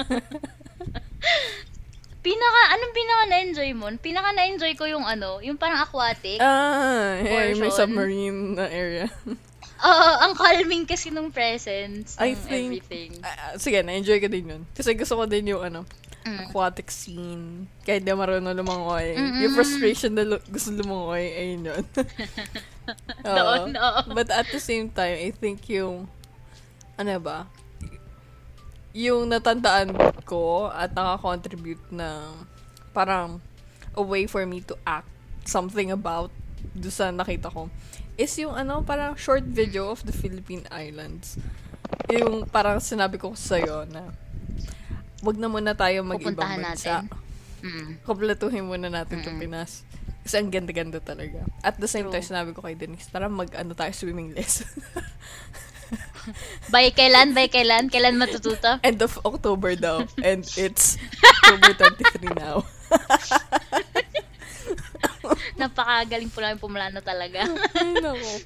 Pinaka, anong pinaka na-enjoy mo? Pinaka na-enjoy ko yung ano, yung parang aquatic. Ah, yeah, may submarine na area. Oo, ang calming kasi nung presence I ng think- everything. Ah, sige, na-enjoy ko din yun. Kasi gusto ko din yung ano, Mm. aquatic scene. Kahit di marunong lumangoy. Mm-mm. Yung frustration na lu- gusto lumangoy, ayun yun. Oo. Doon, oo. But at the same time, I think yung, ano ba, yung natandaan ko at nakakontribute na parang a way for me to act something about do sa nakita ko is yung ano, parang short video of the Philippine Islands. Yung parang sinabi ko sa'yo na wag na muna tayo mag-ibang bansa. natin. Mm. Kompletuhin muna natin Mm-mm. Pinas. Kasi ang ganda-ganda talaga. At the same True. time, sinabi ko kay Denise, tara mag-ano tayo swimming lesson. By kailan? By kailan? Kailan matututo? End of October daw. And it's October 23 now. Napakagaling po namin pumulano talaga. Ay.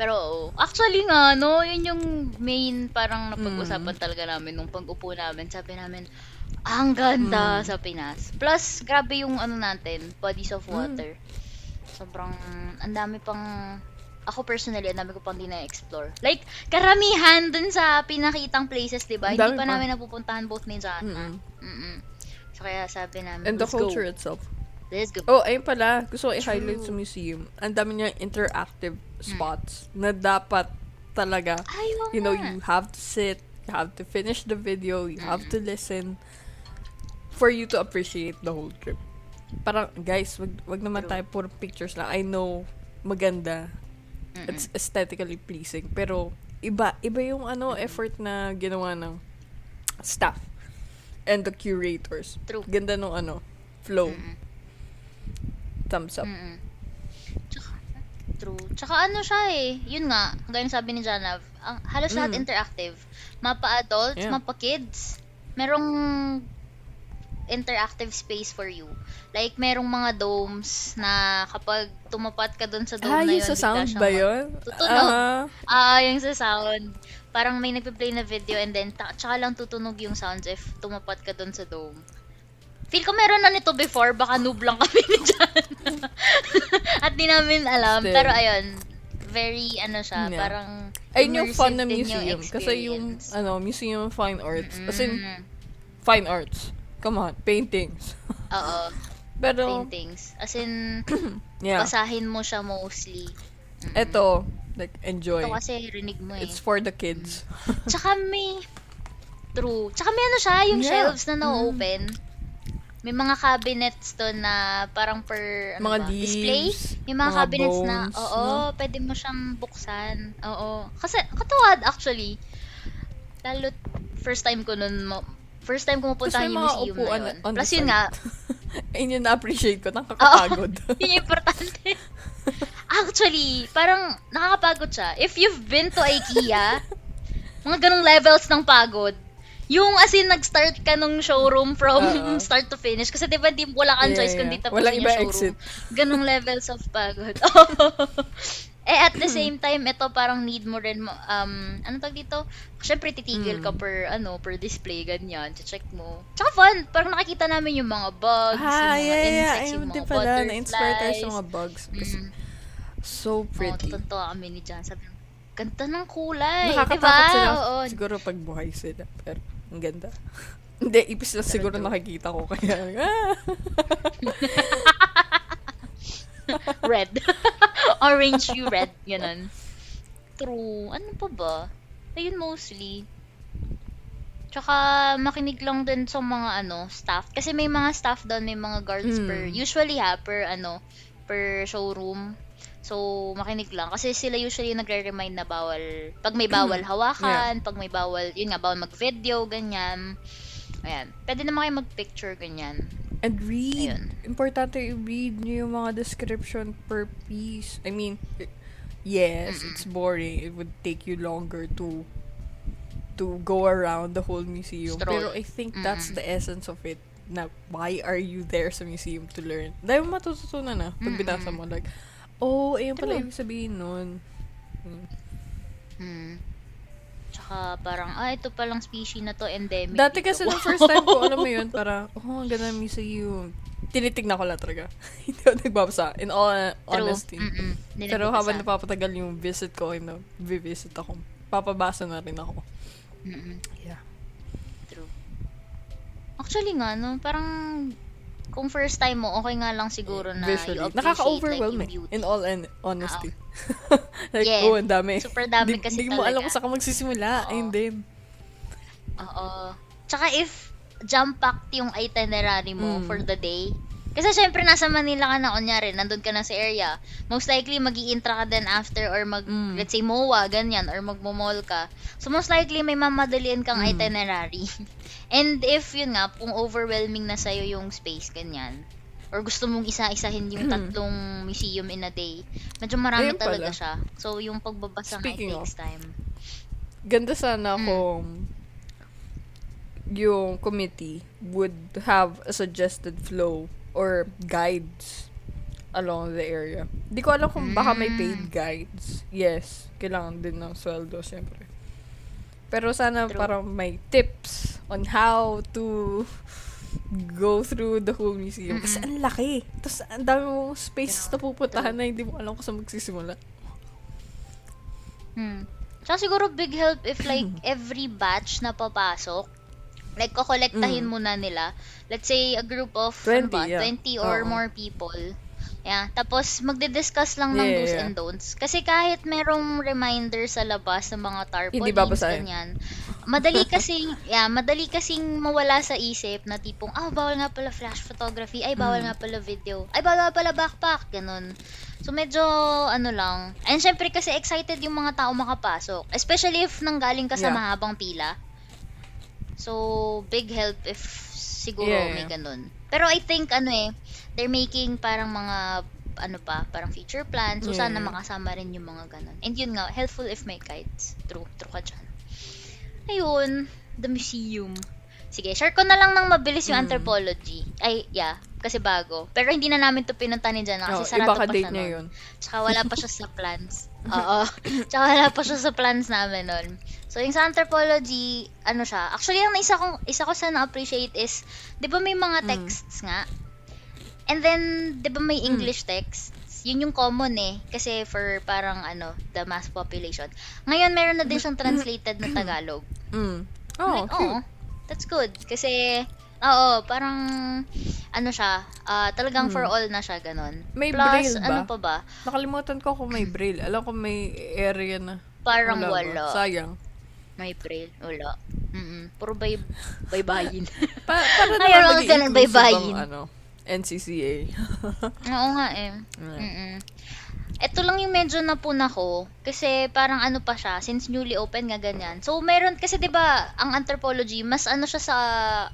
Pero actually nga, no, yun yung main parang napag-usapan Mm. talaga namin nung pag-upo namin. Sabi namin, ang ganda Mm. sa Pinas. Plus, grabe yung ano natin, bodies of Mm. water. Sobrang, ang dami pang, ako personally, ang dami ko pang di na-explore. Like, karamihan dun sa pinakitang places, di ba? Hindi pa pa. namin napupuntahan both ni Jana. Mm-mm. Mm-mm. So, kaya sabi namin, And the culture go. itself. Let's go. Oh, ayun pala. Gusto ko i-highlight sa museum. Ang dami niya interactive spots na dapat talaga, Ay, oo you know, you have to sit, you have to finish the video, you have to listen for you to appreciate the whole trip. Parang, guys, wag, wag naman True. tayo puro pictures lang. I know, maganda. Mm-mm. It's aesthetically pleasing. Pero, iba, iba yung ano, effort na ginawa ng staff and the curators. True. Ganda nung ano, flow. Mm-mm. Thumbs up. Mm-mm. Tsaka, true. Tsaka ano siya eh, yun nga, gaya sabi ni Janav, ang, halos lahat Mm. interactive. Mapa adults, Yeah. mapa kids. Merong interactive space for you. Like, merong mga domes na kapag tumapat ka dun sa dome Ah, na yung yun, sa bigla sound ba yun? Tutunog. Ah, Ah, yung sa sound. Parang may nagpe-play na video and then ta- tsaka lang tutunog yung sounds if tumapat ka dun sa dome. Feel ko meron na nito before, baka noob lang kami ni Jan. At di namin alam. Still. Pero ayun, very ano siya, Yeah. parang ayun yung fun na museum. Kasi yung, ano, Museum of Fine Arts. As in, Mm, fine arts. Come on, paintings. Oo, Pero, paintings. As in, yeah. basahin mo siya mostly. Mm. Ito, like, enjoy. Ito kasi rinig mo eh. It's for the kids. Tsaka may, true. Tsaka may ano siya, yung Yeah. shelves na na-open. May mga cabinets doon na parang per, ano Mga ba, display. leaves, May mga, mga cabinets na, bones, oo, no? pwede mo siyang buksan. Oo. Kasi, katuwad actually. Lalo, first time ko nun, mo, first time ko mapunta yung museum na yun. Plus yun nga, Ayun yung na-appreciate ko. Nakakapagod. yun yung importante. Actually, parang nakakapagod siya. If you've been to IKEA, mga ganong levels ng pagod, yung as in nag-start ka nung showroom from Oo. start to finish. Kasi di ba di wala kang Yeah, choice yeah. kundi tapusin Walang yung iba showroom. exit. Ganong levels of pagod. Eh at the same time, ito parang need mo rin, um, ano tag dito? Siyempre titigil ka Mm. per, ano, per display, ganyan. check mo. Tsaka fun, parang nakikita namin yung mga bugs, ah, yung mga yeah, yeah. insects, yung Ayun mga pala. Na-inspire tayo sa butterflies. mga bugs. Kasi Mm. so Oo, pretty. tutuntua kami ni Jan. Sabi, ganda ng kulay. Nakakatakot diba? sila. Oo. Siguro pag buhay sila. Pero, ang ganda. Hindi, ipis lang siguro nakikita ko. Kaya, ah. red. Orange you red, ganun. True. Ano pa ba? Ayun mostly. Tsaka makinig lang din sa mga ano, staff. Kasi may mga staff doon, may mga guards Mm. per, usually ha, per ano, per showroom. So, makinig lang. Kasi sila usually nagre-remind na bawal, pag may bawal hawakan, pag may bawal, yun nga, bawal mag-video, ganyan. Ayan. Pwede naman kayo mag-picture, ganyan. And read. Ayun. Importante i-read nyo yung mga description per piece. I mean, yes, it's boring. It would take you longer to to go around the whole museum. Stroll. Pero I think that's the essence of it. Na why are you there sa museum to learn? Dahil matututunan na pag binasa mo. Like, oh, ayun pala True. ibig sabihin nun. Hmm. Tsaka parang, ah, ito palang species na to, endemic. Dati kasi nung first time ko, alam mo yun, para, oh, ang ganda ng museum. Tinitignan ko lang talaga. Hindi ako nagbabasa. In all honesty. Mm-mm. Pero habang napapatagal yung visit ko, you know, visit ako. Papabasa na rin ako. Mm-mm. Yeah. True. Actually nga, no, parang kung first time mo, okay nga lang siguro na Visually. you appreciate Nakaka-overwhelm like, eh. In all and honesty. like, Yeah. oh, ang dami. Super dami Di- kasi Di mo alam talaga. kung saan ka magsisimula. Oo. Ayun din. Oo. Tsaka if jump-packed yung itinerary mo Mm. for the day, kasi syempre nasa Manila ka na, kunyari, nandun ka na sa area, most likely mag intra ka din after or mag, Mm. let's say, MOA, ganyan, or magmo-mall ka. So most likely may mamadalian kang Mm. itinerary. And if, yun nga, kung overwhelming na sa'yo yung space, ganyan, or gusto mong isa-isahin yung Mm. tatlong museum in a day, medyo marami Ayun talaga pala. siya. So yung pagbabasa nga, takes time. Ganda sana Mm. kung yung committee would have a suggested flow or guides along the area. Di ko alam kung baka may paid Mm. guides. Yes, kailangan din ng sweldo, syempre. Pero sana True. parang may tips on how to go through the whole museum. Kasi ang laki. Tapos ang dami mong space na pupuntahan na hindi mo alam kung saan magsisimula. Hmm. Tsaka siguro big help if like every batch na papasok, like kokolektahin Mm. muna nila. Let's say a group of 20, ano ba, yeah. 20 or Oo. more people. Yeah, tapos magdi-discuss lang ng Yeah, do's yeah. and don'ts. Kasi kahit merong reminder sa labas ng mga tarpaulins, Hindi babasahin. ganyan. Madali kasing, yeah, madali kasing mawala sa isip na tipong, ah, bawal nga pala flash photography, ay, bawal Mm. nga pala video, ay, bawal nga pala backpack, ganun. So, medyo, ano lang. And syempre kasi excited yung mga tao makapasok. Especially if nanggaling ka sa Yeah. mahabang pila. So, big help if siguro Yeah, may ganun. Pero I think, ano eh, they're making parang mga, ano pa, parang future plans. So, sana Yeah. makasama rin yung mga ganun. And yun nga, helpful if may guides. True, true ka dyan. Ayun, the museum. Sige, share ko na lang ng mabilis yung Mm. anthropology. Ay, yeah, kasi bago. Pero hindi na namin to pinunta ni Jana kasi Oh, sarado pa siya nun. yun. Tsaka wala pa siya sa plans. Oo. Tsaka wala pa siya sa plans namin nun. So, yung sa anthropology, ano siya, actually, ang isa kong, isa ko sa na-appreciate is, di ba may mga Mm. texts nga? And then, di ba may English texts? Yun yung common eh. Kasi for parang ano, the mass population. Ngayon, meron na din siyang translated na Tagalog. Mm. Oh, Like, oo. That's good. Kasi, oo, parang, ano siya, ah, talagang for all na siya, ganun. Hmm. May Plus, braille ba? ano pa ba? Nakalimutan ko kung may braille. Alam ko may area na. Parang ba? wala. Sayang. May braille. Wala. Mm Puro bay baybayin. Pa para Ayaw naman lang inclusive baybayin. ano, NCCA. Oo nga eh. Mm Ito lang yung medyo napuna ko kasi parang ano pa siya since newly open nga ganyan. So meron kasi 'di ba ang anthropology mas ano siya sa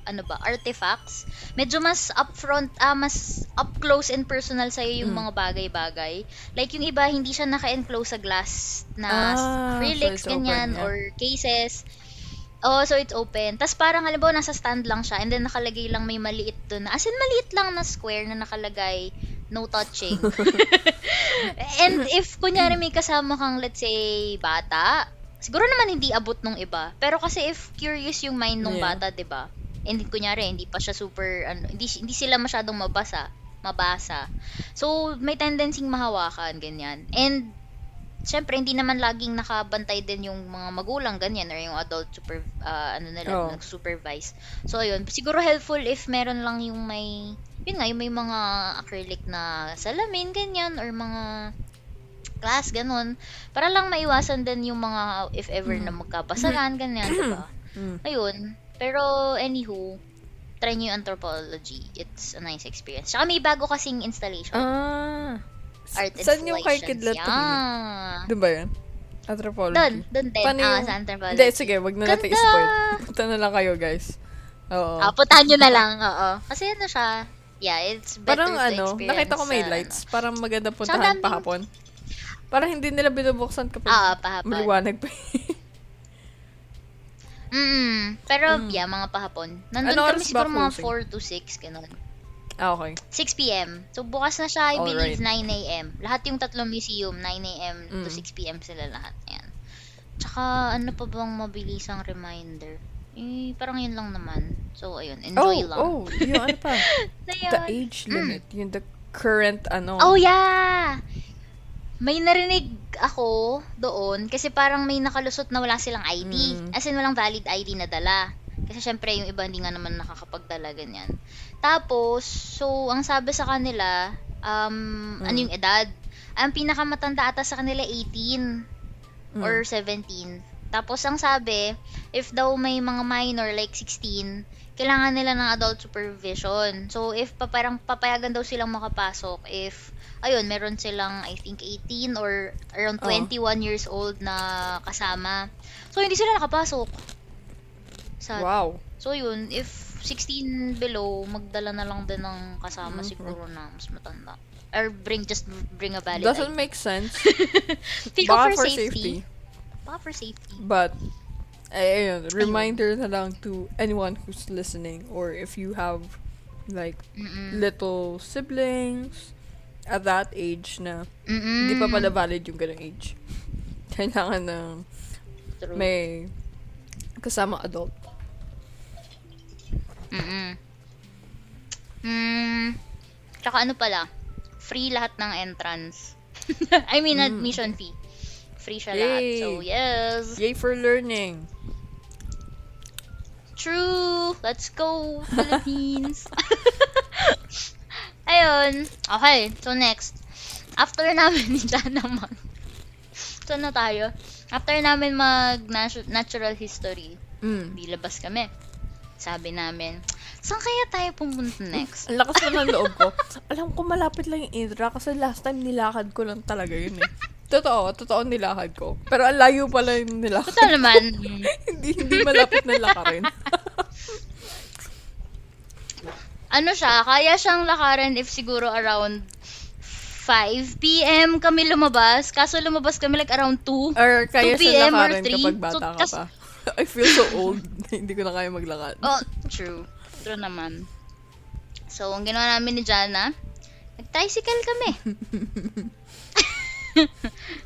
ano ba artifacts. Medyo mas upfront ah mas up close and personal sa yung Mm. mga bagay-bagay. Like yung iba hindi siya naka-enclose sa glass na Ah, acrylics so it's open, ganyan yeah. or cases. Oh, so it's open. Tapos parang halimbawa nasa stand lang siya and then nakalagay lang may maliit doon. As in maliit lang na square na nakalagay no touching. and if kunyari may kasama kang let's say bata, siguro naman hindi abot nung iba. Pero kasi if curious yung mind nung Yeah. bata, 'di ba? And kunyari hindi pa siya super ano, hindi hindi sila masyadong mabasa, mabasa. So may tendency mahawakan ganyan. And Siyempre, hindi naman laging nakabantay din yung mga magulang, ganyan, or yung adult super, ah, ano nila, Oo. nag-supervise. So, ayun. Siguro helpful if meron lang yung may yun nga, yung may mga acrylic na salamin, ganyan, or mga glass, ganun. Para lang maiwasan din yung mga, if ever na magkapasaran, ganyan, diba? Mm. Ayun. Pero, anywho, try nyo yung anthropology. It's a nice experience. Tsaka may bago kasing installation. Ah. Art Saan yung kay. Kidlat Yeah. Doon ba yun? Anthropology. Doon, doon din. Paano Ah, yung- sa anthropology. Hindi, sige, wag na natin Ganda! i-spoil. Punta na lang kayo, guys. Oo. Ah, puntahan nyo na lang. Oo. Kasi ano siya, yeah, it's better Parang to ano, nakita ko may lights. Parang maganda puntahan daming- pahapon. Parang hindi nila binubuksan kapag Ah, pahapon. maliwanag pa. Mm, pero Mm. yeah, mga pahapon. Nandun Ano kami siguro mga closing? 4 to 6, ganun. Ah, okay. 6 p.m. So, bukas na siya, I believe, Alright. 9 a.m. Lahat yung tatlong museum, 9 a.m. to Mm. 6 p.m. sila lahat. Ayan. Tsaka, ano pa bang mabilisang reminder? Eh, parang yun lang naman. So, ayun, enjoy oh, lang. oh, yung ano pa. The age limit. Yung the current ano. Oh, yeah! May narinig ako doon kasi parang may nakalusot na wala silang ID. Mm. As in, walang valid ID na dala. Kasi syempre, yung iba hindi nga naman nakakapagdala ganyan. Tapos, so, ang sabi sa kanila, um, ano Mm. yung edad? Ang pinakamatanda ata sa kanila, 18 Mm. or 17. Tapos, ang sabi, if daw may mga minor like 16, kailangan nila ng adult supervision. So, if pa, parang papayagan daw silang makapasok if, ayun, meron silang, I think, 18 or around Oh. 21 years old na kasama. So, hindi sila nakapasok. Sa, Wow. So, yun, if 16 below, magdala na lang din ng kasama Mhm. siguro na mas matanda. Or bring, just bring a valid Doesn't ID. make sense. Feel Baka for, for safety. safety. Baka for safety. But, ay, ayun, reminder na lang to anyone who's listening or if you have like Mm-mm. little siblings at that age na Mm-mm. hindi pa pala valid yung ganung age. Kailangan ng True. may kasama adult. Mm-mm. Mm. Tsaka ano pala, free lahat ng entrance. I mean, Mm. admission fee. Free siya lahat. Yay! So, yes. Yay for learning. True! Let's go, Philippines! Ayun. Okay, so next. After namin ni Jana mag... Saan na tayo? After namin mag natu- natural history, Mm. dilabas kami. Sabi namin, saan kaya tayo pumunta next? Ang lakas na ng loob ko. Alam ko malapit lang yung Indra kasi last time nilakad ko lang talaga yun eh. Totoo, totoo nilakad ko. Pero ang layo pala yung nilakad. Ito naman, hindi, hindi malapit na lakarin. ano siya, kaya siyang lakarin if siguro around 5 p.m. kami lumabas. Kaso lumabas kami like around 2. Or kaya 2 siya PM or lakarin 3. kapag bata So, ka kas- pa. I feel so old. hindi ko na kaya maglakad. Oh, true. True naman. So, ang ginawa namin ni Jana, nag-tricycle kami.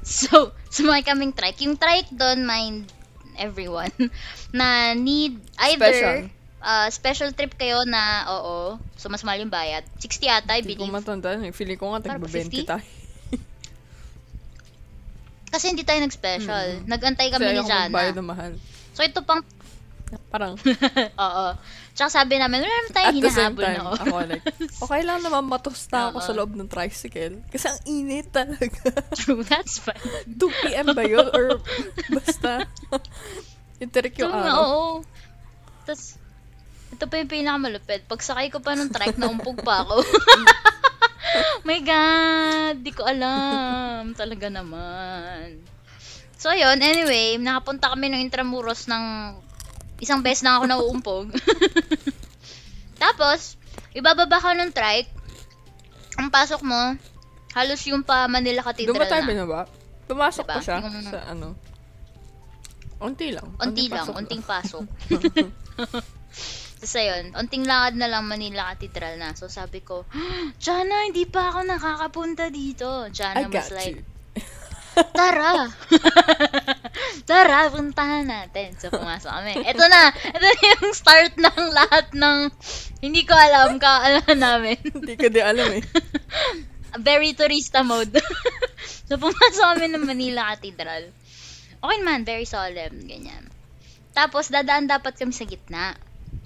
so, sumakay kaming trike. Yung trike doon, mind everyone, na need either Special. uh, special trip kayo na, oo, so mas mahal yung bayad. 60 ata, I Hindi ko believe. matanda. eh. Feeling ko nga Parang tagba 20 50? tayo. Kasi hindi tayo nag-special. Mm. Nag-antay kami Kasi ni Jana. ng mahal. So, ito pang, Parang, oo. Tsaka sabi namin, wala naman tayo at hinahabol time, na oh. ako like, okay lang naman matusta ako sa loob ng tricycle. Kasi ang init talaga. True, that's fine. 2 p.m. ba yun? Or basta, yung tirik yung araw. oo. Tapos, ito pa yung pinakamalupit. Pag sakay ko pa ng trike, naumpog pa ako. My God, di ko alam. Talaga naman. So, yun. Anyway, nakapunta kami ng Intramuros ng isang beses na ako nauumpog. Tapos, ibababa ka ng trike. Ang pasok mo, halos yung pa Manila Doon Cathedral ba tayo na. binaba? Pumasok Diba? ko siya Yung- sa ano. Unti lang. Unti lang, pasok unting pasok. Tapos ayun, unting lakad na lang Manila Cathedral na. So sabi ko, Jana, hindi pa ako nakakapunta dito. I Jana got was like, you. Tara! tara, puntahan natin. So pumasok kami. Ito na! Ito na yung start ng lahat ng hindi ko alam, kaalaman namin. Hindi ko di alam eh. Very turista mode. so pumasok kami ng Manila Cathedral. Okay man, very solemn, ganyan. Tapos, dadaan dapat kami sa gitna.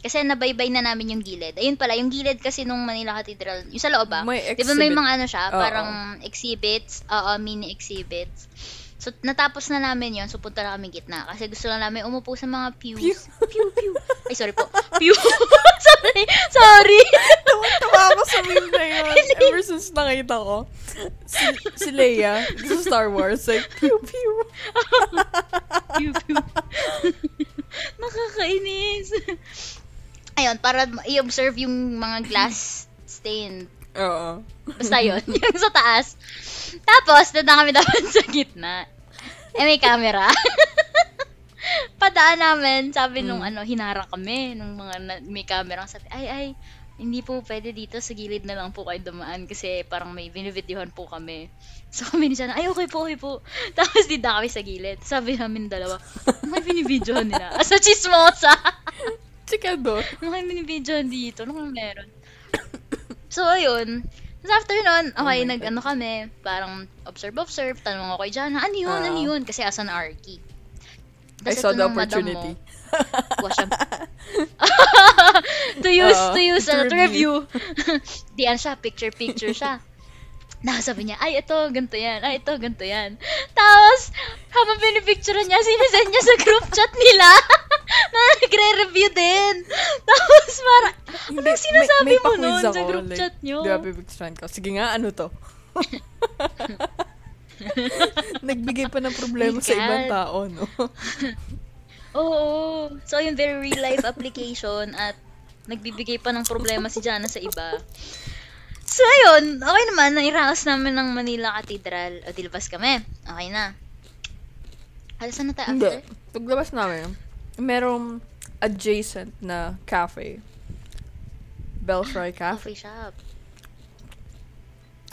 Kasi nabaybay na namin yung gilid. Ayun pala, yung gilid kasi nung Manila Cathedral, yung sa loob ba? May Di ba may exhibit. mga ano siya, Oo. parang exhibits, oo, mini exhibits. So, natapos na namin yon so punta na kami gitna. Kasi gusto lang namin umupo sa mga pews. Pew. Pew, pew. Ay, sorry po. Pew. sorry, sorry. Tuwa ako sa meme na yun. Ever since nakita ko, si, si Leia, sa Star Wars, like, pew, pew. pew, pew. Nakakainis. Ayun, para i-observe yung mga glass stain. Oo. Basta yun, yung sa taas. Tapos, doon na kami dapat sa gitna. Eh, may camera. Padaan namin, sabi nung ano, hinarang kami, nung mga na, may camera. Sabi, ay, ay, hindi po pwede dito, sa gilid na lang po kayo dumaan kasi parang may binibidyohan po kami. So kami ni Jana, ay okay po, okay po. Tapos di na kami sa gilid. Sabi namin dalawa, kayo binibidyohan nila? Sa chismosa! Chika do. Ano kayo binibidyohan dito? Ano kung meron? so, ayun. Tapos after nun, okay, Oh nag-ano kami, parang observe-observe, tanong ako kay Jana, ano yun, ano Ah. yun? Kasi asan Arky. I Tas saw the opportunity. mo, siya. to use, Oo, to use, to ano, to review. review. Diyan siya, picture-picture siya. Nakasabi niya, ay, ito, ganito yan. Ay, ito, ganito yan. Tapos, habang pinipicture niya, sinesend niya sa group chat nila na nagre-review din. Tapos, para, anong sinasabi mo pa-quiz nun sa group like, chat niyo? Di ba, pipicturean ko. Sige nga, ano to? Nagbigay pa ng problema sa ibang tao, no? Oo. So, yung very real life application at nagbibigay pa ng problema si Jana sa iba. So, ayun. Okay naman. Nairaos namin ng Manila Cathedral. O, dilabas kami. Okay na. Alasan na tayo Hindi. after? Paglabas namin, merong adjacent na cafe. Belfry Cafe. Coffee shop.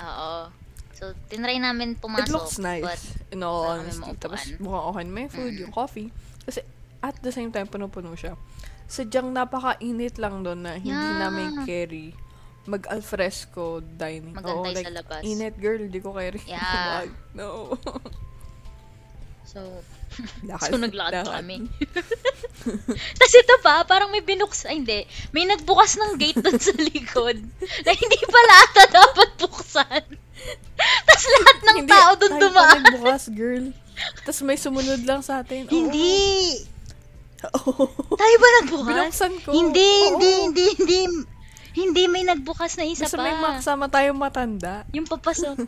Oo. So, tinry namin pumasok. It looks nice, But, in all wala kami honesty. maupuan. Tapos, mukhang okay na may food, Mm. yung coffee. Kasi, at the same time, puno-puno siya. Sadyang napaka-init lang doon na hindi Yeah. namin carry mag alfresco dining. Oo, Magantay like, sa labas. Init, girl. Di ko carry. Yeah. Wag. no. so, so naglakad kami. Tapos ito pa, parang may binuks, ay hindi, may nagbukas ng gate doon sa likod na hindi pala ata dapat buksan. Tapos lahat ng Hindi, tao doon dumaan. nagbukas, girl. Tapos may sumunod lang sa atin. Oo. Hindi! Oo. Tayo ba nagbukas? Binuksan ko. Hindi, Oo. hindi, hindi, hindi. Hindi may nagbukas na isa Basta pa. may makasama tayong matanda. Yung papasok.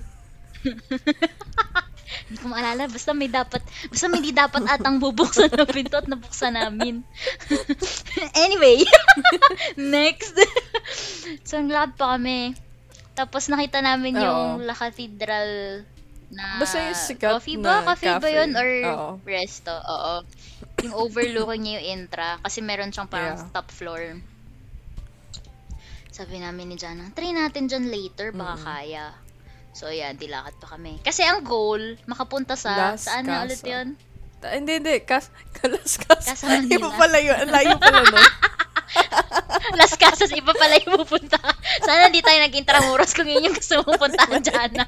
Hindi ko maalala. Basta may dapat, basta may di dapat atang bubuksan ng pinto at nabuksan namin. anyway. Next. so, ang lakad pa kami. Tapos nakita namin Oo. yung La Cathedral na Basta yung sikat coffee ba? na Coffee ba cafe. yun? Or Oo. resto? Oo. Yung overlooking niya yung intra. Kasi meron siyang parang Yeah. top floor. Sabi namin ni Jana, try natin dyan later, baka Mm-mm. kaya. So, ayan, dilakad pa kami. Kasi ang goal, makapunta sa, Las saan na ulit yun? Ta- Hindi, hindi. Kas, kalas, kas. Casa Manila. Iba pala yun. Layo pala nun. Las Casas, iba pala yung pupunta. Sana hindi tayo nag-intramuros kung yun yung gusto mong puntahan, Jana.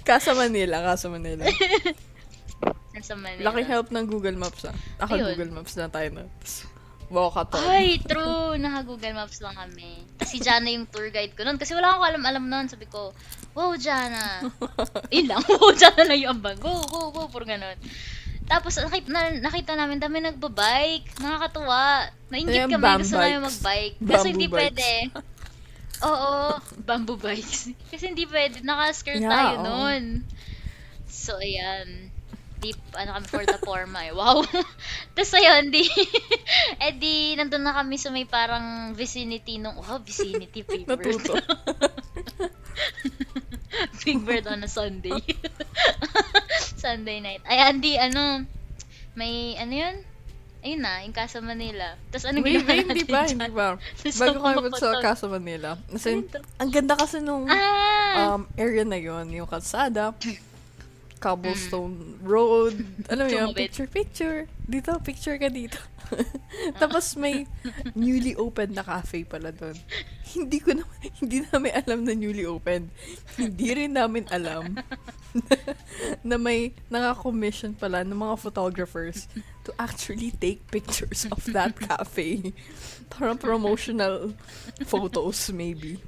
Casa Manila, Casa Manila. Sa Manila. Laking help ng Google Maps ah. Naka Ayun. Google Maps na tayo na. Walkathon. Ay, true. Naka-Google Maps lang kami. Tapos si Jana yung tour guide ko noon. Kasi wala akong alam-alam noon. Sabi ko, wow, Jana. Yun lang. Wow, Jana lang yung ambag. Go, go, go. Puro ganun. Tapos nakita, na, nakita namin dami nagbabike. Nakakatuwa. Nainggit Ayan, kami. Gusto namin bikes. magbike. Kasi Bamboo hindi bikes. pwede. Oo. Bamboo bikes. Kasi hindi pwede. Naka-skirt Yeah, tayo oo. noon. So, ayan. Deep, ano kami, for the forma eh. Wow. Tapos ayun, di, eh di, nandun na kami sa may parang vicinity nung, wow, vicinity, Bird. Natuto. Big Bird on a Sunday. Sunday night. Ay, Andy, ano, may, ano yun? Ayun na, yung Casa Manila. Tapos ano Wait, ginawa wait, natin hindi pa, dyan? hindi. Tapos Bago kami sa. Casa Manila. Kasi, ang ganda kasi nung Ah! um, area na yon yung kalsada, cobblestone road, alam mo yun, picture, picture. Dito, picture ka dito. Tapos may newly opened na cafe pala doon. Hindi ko na, hindi namin alam na newly opened. Hindi rin namin alam na may naka-commission pala ng mga photographers to actually take pictures of that cafe. Parang promotional photos, maybe.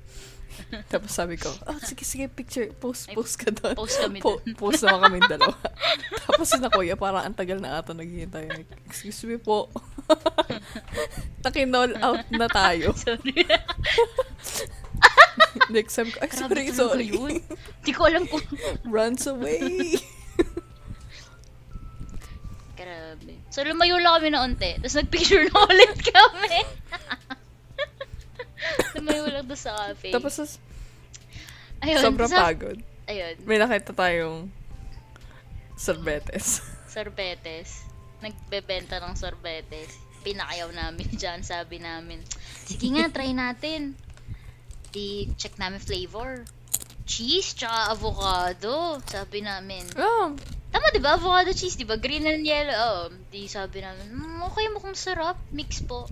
Tapos sabi ko, oh, sige, sige, picture, post, Ay, post ka doon. Post kami Po- dun. post naman kami dalawa. Tapos si na kuya, parang ang tagal na ata naghihintay. Like, Excuse me po. Nakinol out na tayo. Sorry. Next time ko, ay, Grabe sorry, talaga sorry. yun. Di ko alam kung... Runs away. Grabe. So, lumayo lang kami na unti. Tapos nagpicture na ulit kami. lumayo lang doon sa cafe. Tapos, ayun, sobrang sa- pagod. Ayun, May nakita tayong sorbetes. sorbetes. Nagbebenta ng sorbetes. Pinakayaw namin dyan, sabi namin. Sige nga, try natin. Di, check namin flavor. Cheese, tsaka avocado. Sabi namin. Oh, Tama, di ba? Avocado cheese, di ba? Green and yellow. Oh, di sabi namin, mm, okay, mukhang sarap. Mix po.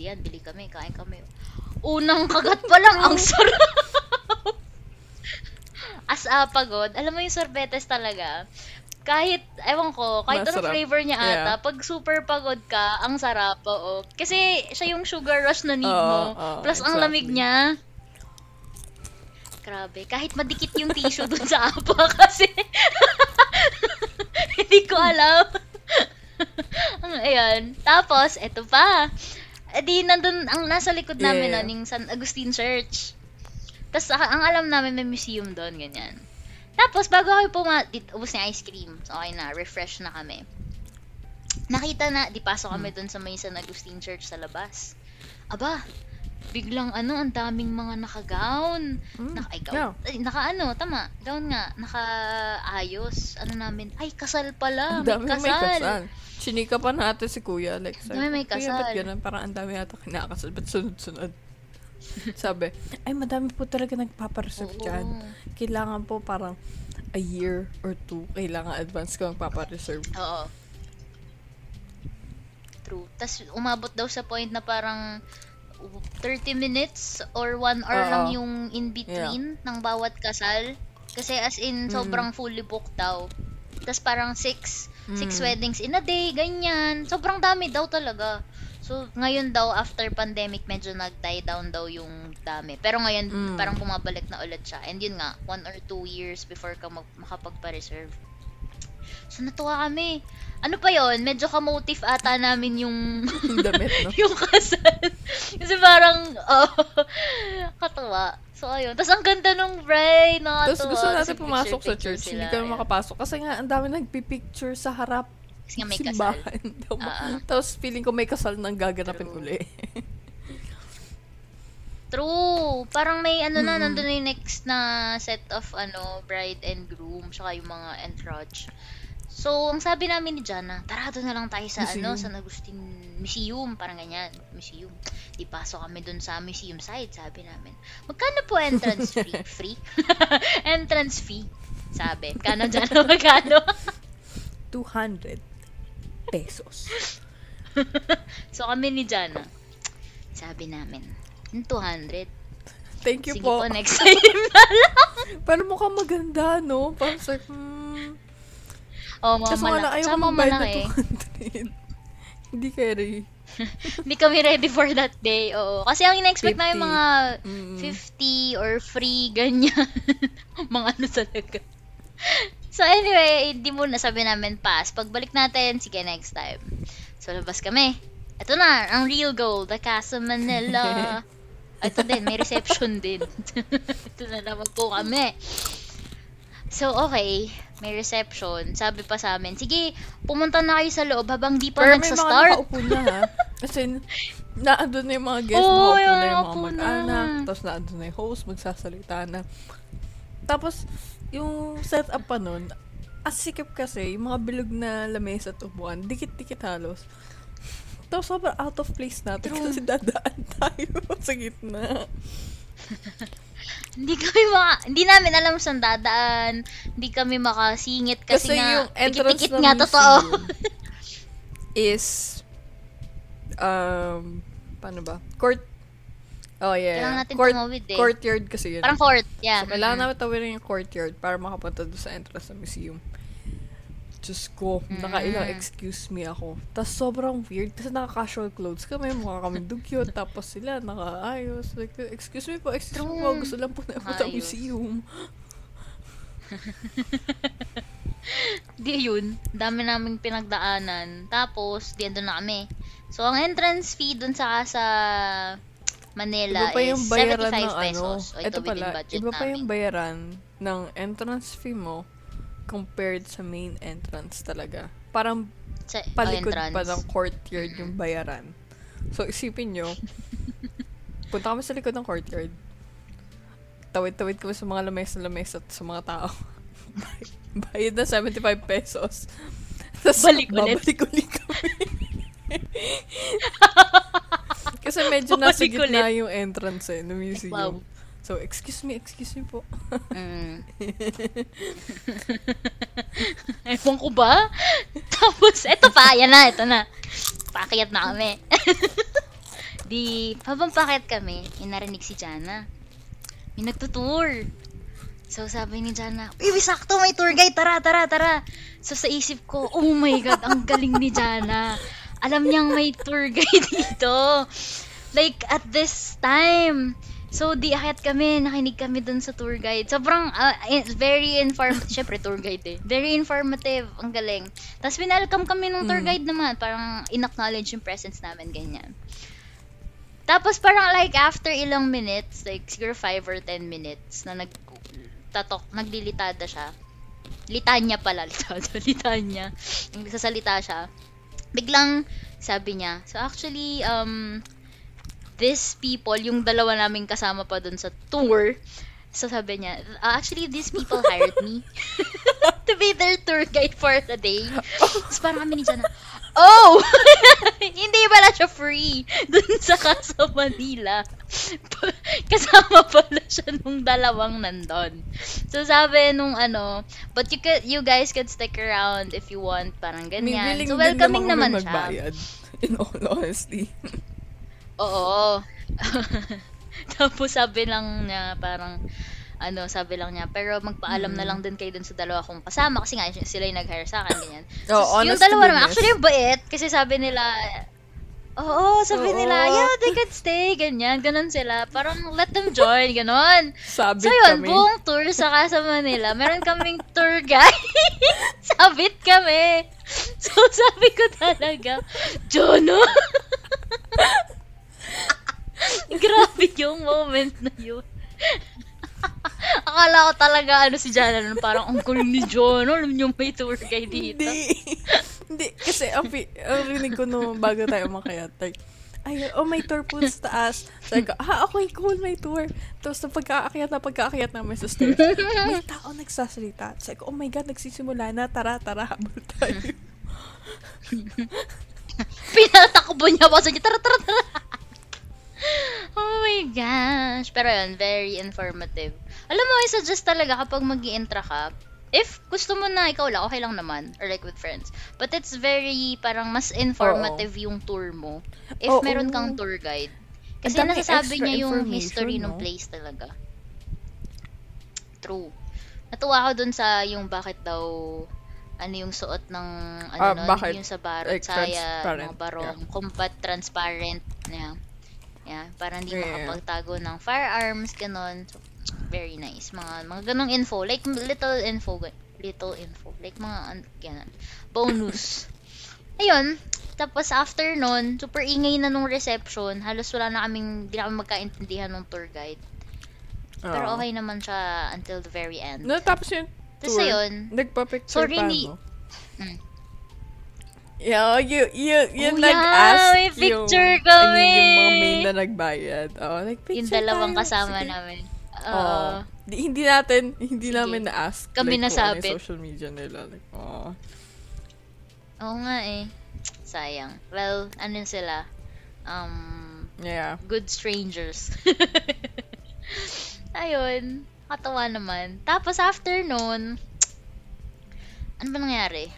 Di yan, bili kami, kain kami. Unang kagat pa lang, ang sarap. As a pagod, alam mo yung sorbetes talaga. Kahit, ewan ko, kahit anong Masarap. flavor niya ata, Yeah. pag super pagod ka, ang sarap, oo. Kasi siya yung sugar rush na need Oo, mo. oo, Plus, ang lamig exactly. niya. Grabe. Kahit madikit yung tissue dun sa apa kasi hindi ko alam. Ayan. Tapos, eto pa. Eh di, nandun, ang nasa likod namin Yeah. nun, yung San Agustin Church. Tapos, ang ang alam namin may museum doon, ganyan. Tapos, bago kami puma, di, ubos na ice cream. So, okay na, refresh na kami. Nakita na, di pasok kami doon sa may San Agustin Church sa labas. Aba, biglang ano, ang daming mga naka-gown. Mm, Naka, ay, gown. yeah. Ay, naka ano, tama, gown nga, naka-ayos. Ano namin, ay, kasal pala, ang may kasal. may kasal. Chinika pa natin si Kuya. Like, sabi ko, may Kuya, ba't kasal." ganun? Parang ang dami yata kinakasal. Ba't sunod-sunod? sabi, ay, madami po talaga nagpapareserve Oo. dyan. Kailangan po parang a year or two, kailangan advance ka magpapareserve. Oo. True. Tapos, umabot daw sa point na parang 30 minutes or 1 hour Oo. lang yung in-between ng bawat kasal. Kasi as in, Mm. sobrang fully booked daw. Tapos parang 6 six Mm. weddings in a day, ganyan. Sobrang dami daw talaga. So, ngayon daw, after pandemic, medyo nag-die down daw yung dami. Pero ngayon, Mm. parang bumabalik na ulit siya. And yun nga, one or two years before ka mag- makapagpa-reserve. So, natuwa kami. Ano pa yon Medyo ka-motive ata namin yung Damit, no? yung kasal. Kasi parang, oh, katawa. So, ayun. Tapos, ang ganda nung bride. Nakatawa. Tapos gusto natin Kasi pumasok sa picture-picture church, sila. hindi kami makapasok. Kasi nga, ang dami nagpipicture sa harap Kasi nga may kasal. simbahan. Ah, ah. Tapos feeling ko may kasal nang gaganapin True. uli. True. Parang may ano na, Mm. nandun na yung next na set of ano, bride and groom, tsaka yung mga entourage. So, ang sabi namin ni Jana, tara doon na lang tayo sa ano, Museum. San Agustin Museum, parang ganyan, museum. Di pasok kami doon sa museum side, sabi namin. Magkano po entrance fee? Free? entrance fee. Sabi. Kano Jana, magkano? 200 pesos. so, kami ni Jana, sabi namin, "Hmm, 200. Thank you Sige po. po, next time na lang. Pero mukhang maganda, no? Parang sa, hmm. Oh, mga Kaso malaki. ayaw ko magbayad malaki. na 200. Hindi carry. Hindi kami ready for that day. Oo. Kasi ang ina-expect namin 50. mga Mm. 50 or free, ganyan. mga ano talaga. So anyway, hindi mo nasabi namin pass. Pagbalik natin, sige next time. So labas kami. Ito na, ang real goal, the Casa Manila. Ito din, may reception din. Ito na naman po kami. So, okay. May reception. Sabi pa sa amin, sige, pumunta na kayo sa loob habang di pa Pero may mga nagsa-start. nakaupo na, ha? Kasi, naandun na yung mga guests, Oo, nakaupo na yung mga nakaupo na. mag-anak, tapos naandun na yung host, magsasalita na. Tapos, yung setup pa nun, as sikip kasi, yung mga bilog na lamesa at upuan, dikit-dikit halos. Tapos sobrang out of place natin True. kasi dadaan tayo sa gitna. Hindi kami maka, hindi namin alam saan dadaan. Hindi kami makasingit kasi, Kasi nga, yung ng nga totoo. is um, paano ba? Court, oh yeah. Kailangan natin court, tumawid eh. Courtyard kasi yun. Parang court, yeah. So, kailangan mm. namin tawirin yung courtyard para makapunta doon sa entrance ng museum. Diyos ko, nakailang Mm. excuse me ako. Tapos sobrang weird kasi naka-casual clothes kami, mukha kami dugyot, tapos sila nakaayos. Like, excuse me po, excuse me po, True. gusto lang po na Ayos. museum. Di yun, dami naming pinagdaanan. Tapos, di andun na kami. So, ang entrance fee dun sa sa Manila Iba pa yung is bayaran 75 ng ano. pesos. O, ito, Ito pala, iba pa yung namin. bayaran ng entrance fee mo compared sa main entrance talaga. Parang Sa, palikod pa ng courtyard yung bayaran. So, isipin nyo, punta kami sa likod ng courtyard. Tawid-tawid kami sa mga lamesa-lamesa at sa mga tao. Bayad na 75 pesos. Tapos, Balik ulit. babalik ulit kami. Kasi medyo nasa gitna yung entrance eh, ng museum. Wow. So, excuse me, excuse me po. Mm. Ewan ko ba? Tapos, eto pa, yan na, eto na. Pakiat na kami. Di, habang pakiat kami, inarinig si Jana. May nagtutour. So, sabi ni Jana, Uy, sakto, may tour guide, tara, tara, tara. So, sa isip ko, oh my God, ang galing ni Jana. Alam niyang may tour guide dito. Like, at this time. So, di akyat kami, nakinig kami dun sa tour guide. Sobrang, eh, very informative. Siyempre, tour guide eh. Very informative. Ang galing. Tapos, winelcome kami ng tour Mm. guide naman. Parang, in-acknowledge yung presence namin, ganyan. Tapos, parang like, after ilang minutes, like, siguro 5 or 10 minutes, na nag, tatok, naglilitada siya. Litanya pala, litada, litanya. Nagsasalita siya. Biglang, sabi niya, so actually, um, these people, yung dalawa naming kasama pa dun sa tour, so sabi niya, "Uh, actually, these people hired me to be their tour guide for the day. Tapos parang kami ni Jana, oh! Hindi pala siya free dun sa Casa Manila. Kasama pala siya nung dalawang nandun. So sabi nung ano, but you could, you guys could stick around if you want, parang ganyan. So welcoming naman naman siya. In all honesty. Oo. Tapos sabi lang niya parang ano, sabi lang niya, pero magpaalam na lang din kayo dun sa dalawa kong kasama kasi nga sila yung nag-hire sa akin, ganyan. Oh, yung dalawa naman, actually yung bait, kasi sabi nila, oo, sabi Oo. nila, yeah, they could stay, ganyan, ganun sila. Parang let them join, ganun. Sabit So yun, kami. buong tour sa Casa Manila, meron kaming tour guide. Sabit kami. So sabi ko talaga, Jono! Grabe yung moment na yun. Akala ko talaga ano si Jana nun, parang ang kuling ni Jono, alam niyo may tour guide dito. Hindi. Hindi. Kasi ang, pi- ang rinig ko nung bago tayo makayat, like, ay, oh, may tour po sa taas. Sabi ko, ah, okay, cool, may tour. Tapos, na pagkaakyat na pagkaakyat namin sa stairs, may tao nagsasalita. Sabi ko, oh my God, nagsisimula na. Tara, tara, habol tayo. Pinatakbo niya pa sa niya, tara, tara, tara. oh my gosh. Pero yun, very informative. Alam mo, I suggest talaga kapag mag intra ka, if gusto mo na ikaw lang, okay lang naman. Or like with friends. But it's very, parang mas informative yung tour mo. If Oo. meron kang tour guide. Kasi Ang daming nasasabi extra niya yung information, history ng no? place talaga. True. Natuwa ako dun sa yung bakit daw ano yung suot ng ano Ah, nun, bakit? yung sa barot, Like, saya, transparent, mga barong, combat transparent. Yeah. Yeah, para hindi Yeah. makapagtago ng firearms, ganon. So, very nice. Mga, mga ganong info. Like, little info. Little info. Like, mga, an- ganon. Bonus. Ayun. Tapos, after nun, super ingay na nung reception. Halos wala na kaming, di na kami magkaintindihan ng tour guide. Pero Oo. okay naman siya until the very end. No, tapos yung Tapos ayun, nagpa-picture Sorry, pa, hindi- no? Mm. Yeah, you, you, you Oh, nag-ask yeah, may picture yung, kami. I mean, yung mga main na nagbayad. Oh, like, picture yung dalawang tayo. kasama Sige. namin. Oo. Oo. Di, hindi natin, hindi Sige. namin na-ask. Kami like, kung ano social media nila. Like, oh. Oo nga eh. Sayang. Well, ano sila? Um, Yeah. good strangers. Ayun. Katawa naman. Tapos after nun, ano ba nangyari?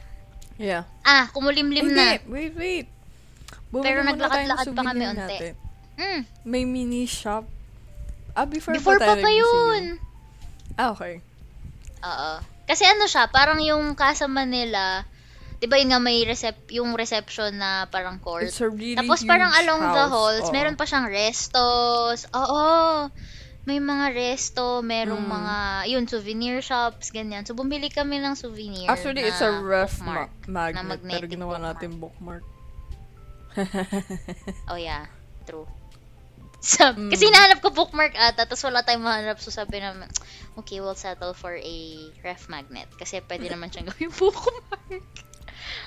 Yeah. Ah, kumulimlim Hindi, na. wait, wait. Bumili Pero muna naglakad-lakad pa kami souvenir unti. natin. Mm, May mini shop. Ah, before, before pa pa tayo pa nag-museum? yun. Ah, okay. Oo. Kasi ano siya, parang yung Casa Manila, 'di ba yun nga may recep yung reception na parang court. It's a really Tapos parang huge along the house. halls, Oo. meron pa siyang restos. Oo. May mga resto, merong Mm. mga, yun, souvenir shops, ganyan. So, bumili kami ng souvenir Actually, na it's a ref ma- magnet, pero magnetic ginawa bookmark. natin bookmark. Oh, yeah. True. Sab Mm. Kasi hinahanap ko bookmark ata, tapos wala tayong mahanap. So, sabi naman, okay, we'll settle for a ref magnet. Kasi pwede naman siyang gawing bookmark.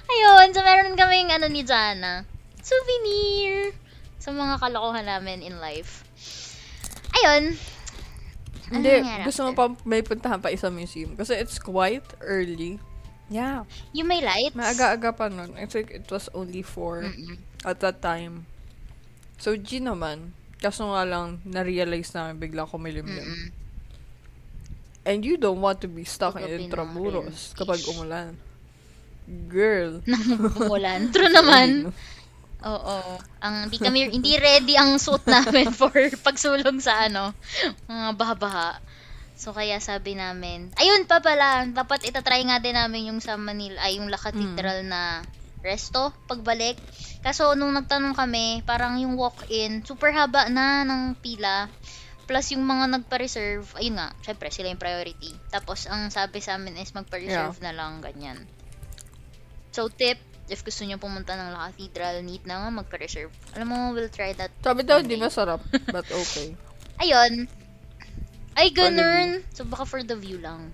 Ayun, so meron kaming ano ni Jana. Souvenir! Sa mga kalokohan namin in life. Ayun. Hindi, gusto mo pa may puntahan pa isang museum. Kasi it's quite early. Yeah. Yung may lights? Maaga-aga pa nun. I think it was only four Mm-mm. at that time. So, G naman. Kaso nga lang, na-realize namin bigla kumilimlim. Mm-mm. And you don't want to be stuck Gabi in Intramuros kapag umulan. Girl. Umulan. True naman. Oo. Ang hindi kami hindi ready ang suit namin for pagsulong sa ano, mga baha-baha. So kaya sabi namin, ayun pa pala, dapat itatry nga din namin yung sa Manila, ay yung La Cathedral na resto pagbalik. Kaso nung nagtanong kami, parang yung walk-in, super haba na ng pila. Plus yung mga nagpa-reserve, ayun nga, syempre sila yung priority. Tapos ang sabi sa amin is magpa-reserve na lang, ganyan. So tip, if gusto niyo pumunta ng La Cathedral, need na nga magpa-reserve. Alam mo, we'll try that. Sabi daw, one di day. masarap. But okay. Ayun. Ay, ganun. So, baka for the view lang.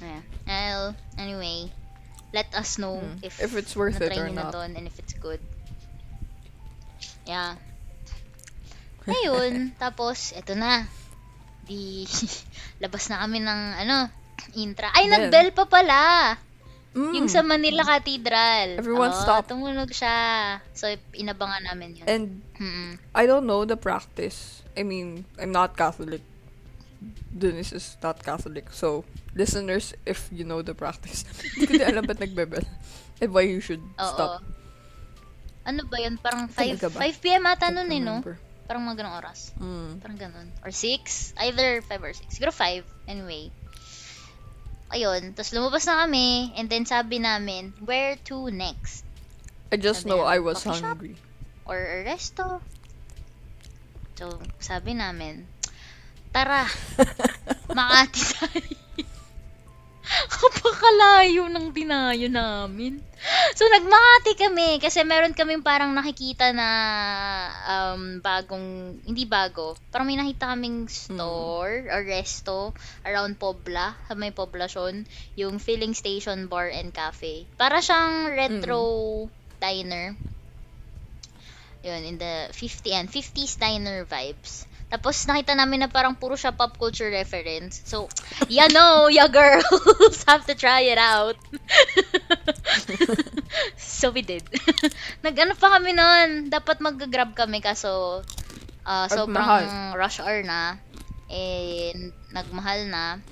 Ayan. Well, anyway, let us know Hmm. if, If it's worth it or not. doon and if it's good. Yeah. Ayun. Tapos, eto na. Di, labas na kami ng, ano, intra. Ay, Then, nag-bell pa pala! Mm. Yung sa Manila Cathedral. Everyone Oo, stopped. Tumunog siya. So, inabangan namin yun. And Mm-mm. I don't know the practice. I mean, I'm not Catholic. Dennis is not Catholic. So, listeners, if you know the practice, hindi ko din alam ba't nagbebel. And why you should Oo. stop. Ano ba yun? Parang 5, Talaga ba? 5 p.m. ata nun eh, no? remember. Parang mga ganong oras. Mm. Parang ganon. Or 6? Either 5 or 6. Siguro 5. Anyway. Ayun. Tapos lumabas na kami. And then sabi namin, where to next? I just Sabi know namin, I was coffee shop? hungry. Or a resto? So, sabi namin, tara, Makati tayo. Kapakalayo ng dinayo namin. So, nagmakati kami kasi meron kaming parang nakikita na um, bagong, hindi bago, parang may nakita kaming store or resto around Pobla, sa may poblasyon, yung filling station bar and cafe. Para siyang retro diner. Yun, in the 50 and 50s diner vibes. Tapos nakita namin na parang puro siya pop culture reference. So, ya know, ya girls have to try it out. so we did. Nag-ano pa kami noon, dapat mag-grab kami kaso At sobrang rush hour na. And nagmahal na.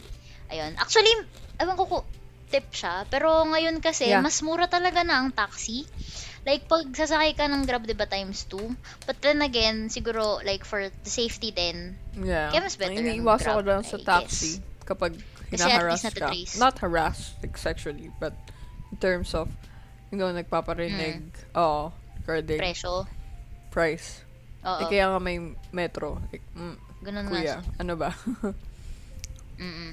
Ayun. Actually, ewan ko kung tip siya. Pero ngayon kasi, Yeah. mas mura talaga na ang taxi. Like, pag sasakay ka ng Grab, di ba, times 2? But then again, siguro, like, for the safety din, Yeah. Kaya mas better ang iniiwasan ko Grab, lang sa taxi kapag hinaharas ka. Not harass, like sexually, but in terms of, you know, nagpaparinig, oh, regarding presyo. price. Oo. Eh, kaya nga may metro. Like, mm, ganun nga kuya, siya. ano ba? Mm-mm.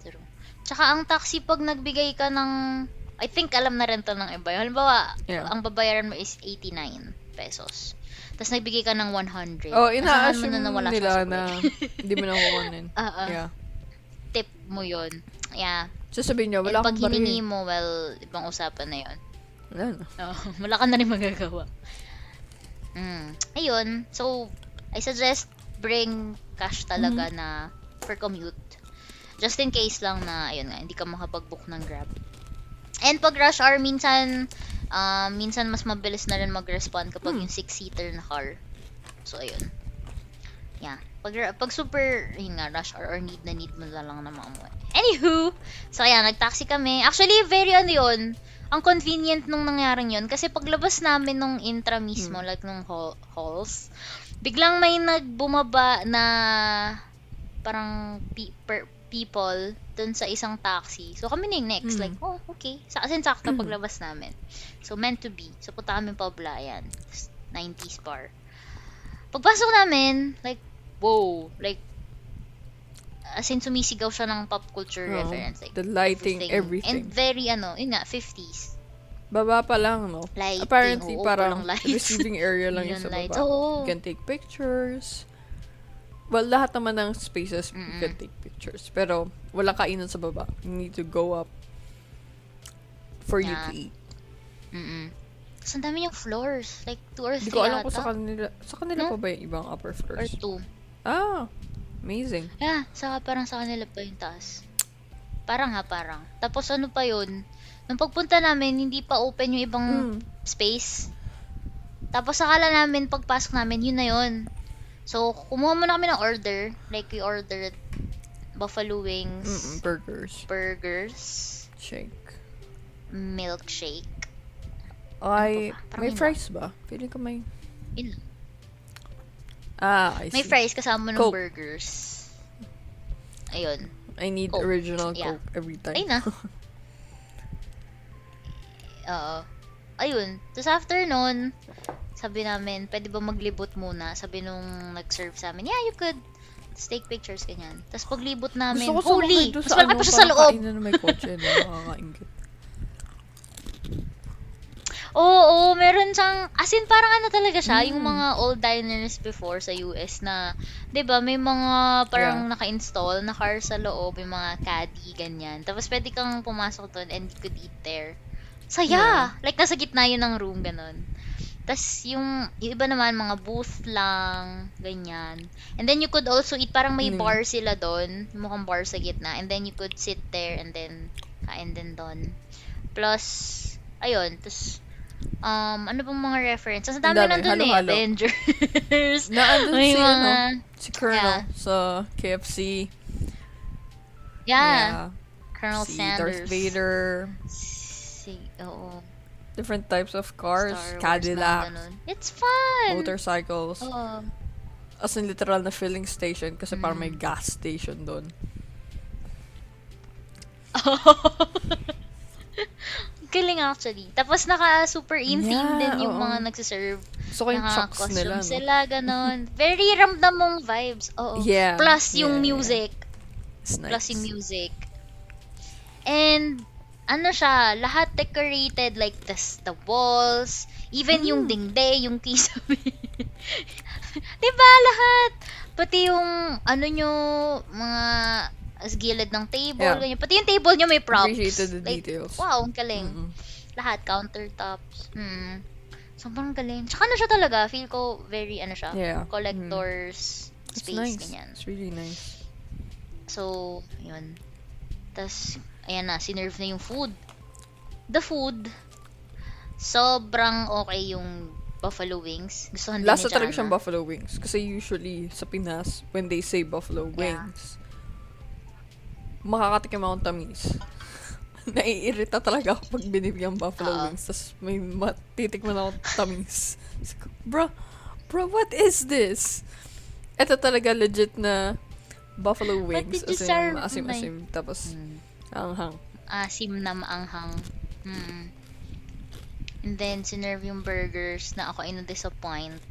True. Tsaka ang taxi, pag nagbigay ka ng, I think alam na rin to ng iba. Halimbawa, Yeah. ang babayaran mo is 89 pesos. Tapos nagbigay ka ng 100. oh, ina-assume na na wala nila na hindi mo na kukunin. Oo. Yeah. Tip mo yun. Yeah. Sasabihin niya, wala And pag akong hiningi baril. mo, well, ibang usapan na yun. Wala na. Oo, wala ka na rin magagawa. Mm. Ayun. So, I suggest bring cash talaga Mm-hmm. na for commute. Just in case lang na, ayun nga, hindi ka makapag-book ng Grab. And pag rush hour, minsan, um, minsan mas mabilis na rin mag-respond kapag Hmm. yung six-seater na car. So, ayun. Yeah. Pag, pag super, yun nga, rush hour or need na need mo na lang na maamuwi. Anywho, so ayan, nag-taxi kami. Actually, very ano yun, ang convenient nung nangyaring yun. Kasi paglabas namin nung intra mismo, like nung hall, halls, biglang may nagbumaba na parang pe- per- people dun sa isang taxi. So kami na yung next. Mm. Like, oh, okay. Sa asin sakto paglabas namin. So meant to be. So punta kami pa Oblayan. 90s bar. Pagpasok namin, like, whoa. Like, as in sumisigaw siya ng pop culture Oo. reference. Like, The lighting, everything. And very, ano, yun nga, 50s. Baba pa lang, no? Lighting, Apparently, oo, parang lights. receiving area lang Neon sa lights. baba. Oo. You can take pictures. Well, lahat naman ng spaces, you Mm-mm. can take pictures. Pero, wala kainan sa baba. You need to go up for you Yeah. to eat. Mm-mm. Tapos ang dami yung floors. Like, two or Hindi three ko alam kung ata. sa kanila, sa kanila No? pa ba yung ibang upper Or floors? two. Ah, amazing. Yeah, saka parang sa kanila pa yung taas. Parang ha, parang. Tapos ano pa yun, nung pagpunta namin, hindi pa open yung ibang Mm. space. Tapos akala namin, pagpasok namin, yun na yun. So, kumuha muna kami ng order. Like, we ordered buffalo wings, Mm-mm, burgers. burgers, Shake. milkshake. Ay, pa ba? Parang may fries ba? Feeling ko may... Yun. Ah, I May see. fries kasama ng Coke. burgers. Ayun. I need Coke. original Yeah. Coke every time. Ay na. Oo. Ayun. Tapos after nun, sabi namin, pwede ba maglibot muna? Sabi nung nag-serve sa amin, yeah, you could. Tapos take pictures, ganyan. Tapos paglibot namin, Gusto ko holy! Mas malaki pa siya sa loob! kainan na may kotse na nakakaingit. Oo, oo, meron siyang, as in parang ano talaga siya, yung Mm. mga old diners before sa US na, 'di ba may mga parang Yeah. naka-install na car sa loob, yung mga caddy, ganyan. Tapos pwede kang pumasok doon and you could eat there. Saya! Like, nasa gitna yun ng room, ganun. Tapos, yung, yung iba naman, mga booth lang, ganyan. And then, you could also eat, parang may Mm. bar sila doon, mukhang bar sa gitna. And then, you could sit there and then, kain din doon. Plus, ayun, tapos, um, ano bang mga references? Ang dami dami, nandun eh. halo-halo. Avengers. Na andun May si, mga, ano, si Colonel Yeah. sa KFC. yeah, Colonel si Sanders. Darth Vader. Si, oo. Different types of cars. Star Wars Cadillac. It's fun! Motorcycles. Oo. As in literal na filling station kasi parang may Mm. gas station doon. Galing actually. Tapos naka super in theme Yeah, din yung oo. mga nagsiserve. Gusto ko yung costume nila, no? sila, ganon. Very ramdam mong vibes. Oo. Yeah. Plus yung yeah, yeah. music. It's nice. Plus yung music. And, ano siya, lahat decorated like the, the walls, even yung Mm. dingding, yung kisame. diba lahat? Pati yung, ano nyo, mga as gilid ng table, Yeah. ganyan. Pati yung table nyo may props. Appreciated the Like, details. Wow, ang galing. Mm-mm. Lahat, countertops. Hmm. Sobrang galing. Tsaka ano siya talaga, feel ko very, ano siya, Yeah. collector's It's space, nice. ganyan. It's really nice. So, yun. Tapos, ayan na, sinerve na yung food. The food, sobrang okay yung buffalo wings. Gustuhan din Lasa ni talaga siyang buffalo wings. Kasi usually, sa Pinas, when they say buffalo Yeah. wings, makakatikim akong tamis. Naiirita talaga ako pag binibigyan buffalo Oo. wings. Tapos may matitikman ako tamis. Bro, bro, what is this? Ito talaga legit na buffalo wings. As in, serve, maasim-asim. Tapos, Hmm. Anghang. Asim na maanghang. Hmm. And then, sinerve yung burgers na ako ay na-disappoint.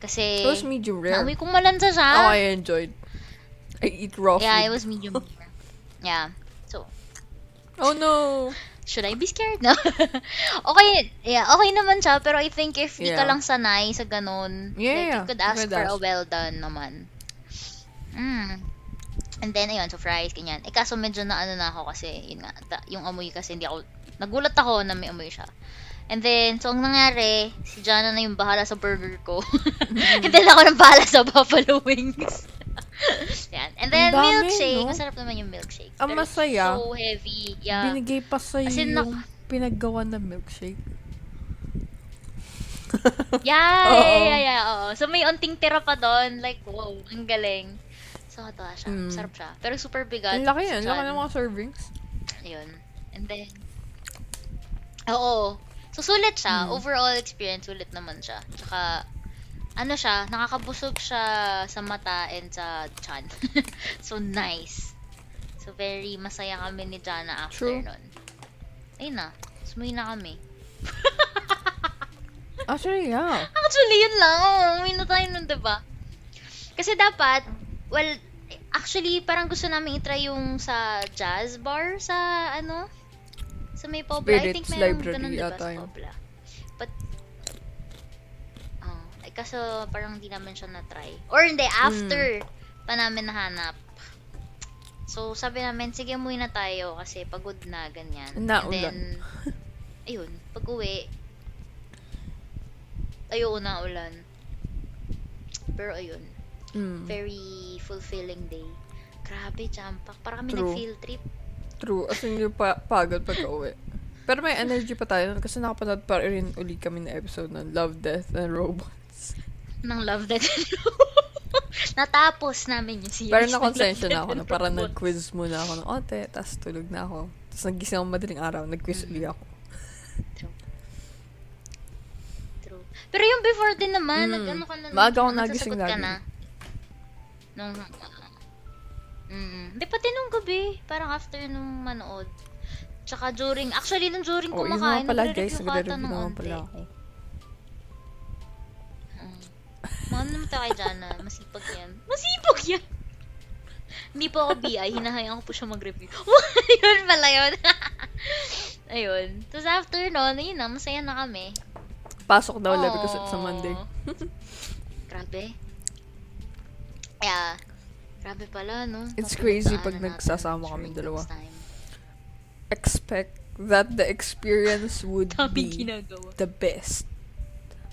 Kasi, It was medium rare. naamoy kong malansa siya. Oh, I enjoyed. I eat raw yeah, food. it was medium rare. Yeah. So, Oh no! should I be scared? No. okay, yeah, okay naman siya, pero I think if di ka Yeah. lang sanay sa ganun, Yeah, like, yeah. you could ask You could for a ask. well done naman. Mm. And then, ayun, so fries, ganyan. Eh, kaso medyo na ano na ako kasi, yun nga, ta- yung amoy kasi hindi ako, nagulat ako na may amoy siya. And then, so ang nangyari, si Jana na yung bahala sa burger ko. And then ako nang bahala sa buffalo wings. Yan. And then, dami, milkshake. no? Masarap naman yung milkshake. Ang Pero masaya, So heavy. Yeah. Binigay pa sa As in, yung pinaggawa na milkshake. Yeah, Oo. yeah, yeah, yeah, oo. So, may unting tira pa doon. Like, wow, ang galing. So, katawa siya. Mm. Sarap siya. Pero super bigat. Ang laki yan. Laki ng mga servings. Ayun. And then, Oo. So, sulit siya. Mm. Overall experience, sulit naman siya. Tsaka, ano siya, nakakabusog siya sa mata and sa chan. so, nice. So, very masaya kami ni Jana after True. nun. Ayun na. Sumuwi na kami. Actually, yeah. Actually, yun lang. Umuwi na tayo nun, diba? Kasi dapat, well, actually, parang gusto namin itry yung sa jazz bar sa, ano, sa may Pobla. I think Spirits Library ganun, diba, sa. Pobla. But, oh, eh, kaso parang di namin siya na-try. Or hindi, Hmm. after pa namin nahanap. So, sabi namin, sige, umuwi na tayo kasi pagod na, ganyan. Naulan. And then, ayun, pag uwi, ayoko na ulan. Pero ayun, Mm. very fulfilling day. Grabe, jampak. Para kami True. nag-field trip. True. As in, yung pa- pagod pagka uwi. Pero may energy pa tayo nun kasi nakapanood pa rin uli kami na episode ng Love, Death, and Robots. Nang love that. Natapos namin yung series. Pero Love, na ako Death, na and parang Robots. nag-quiz muna ako ng onte, tapos tulog na ako. Tapos nagising ako madaling araw, nag-quiz uli ako. True. True. Pero yung before din naman, Mm. nag-ano ka na. Maaga ako nagising lagi. na. Nung, mm, di pati nung gabi, parang after nung manood. Tsaka during, actually nung during Oh, kumakain, pala guys, nagre-review ng pala ako. Mm. Mahal naman tayo kay Jana. Masipag yan. Masipag yan! Hindi po ako BI. Hinahayaan ko po siya mag-review. yun pala yun. Ayun. Tapos after nun, yun na, masaya na kami. Pasok daw ulit because it's a Aww. Monday. Grabe. Yeah. Grabe pala, no? It's crazy pag nagsasama kami dalawa. Expect that the experience would be ginagawa. the best.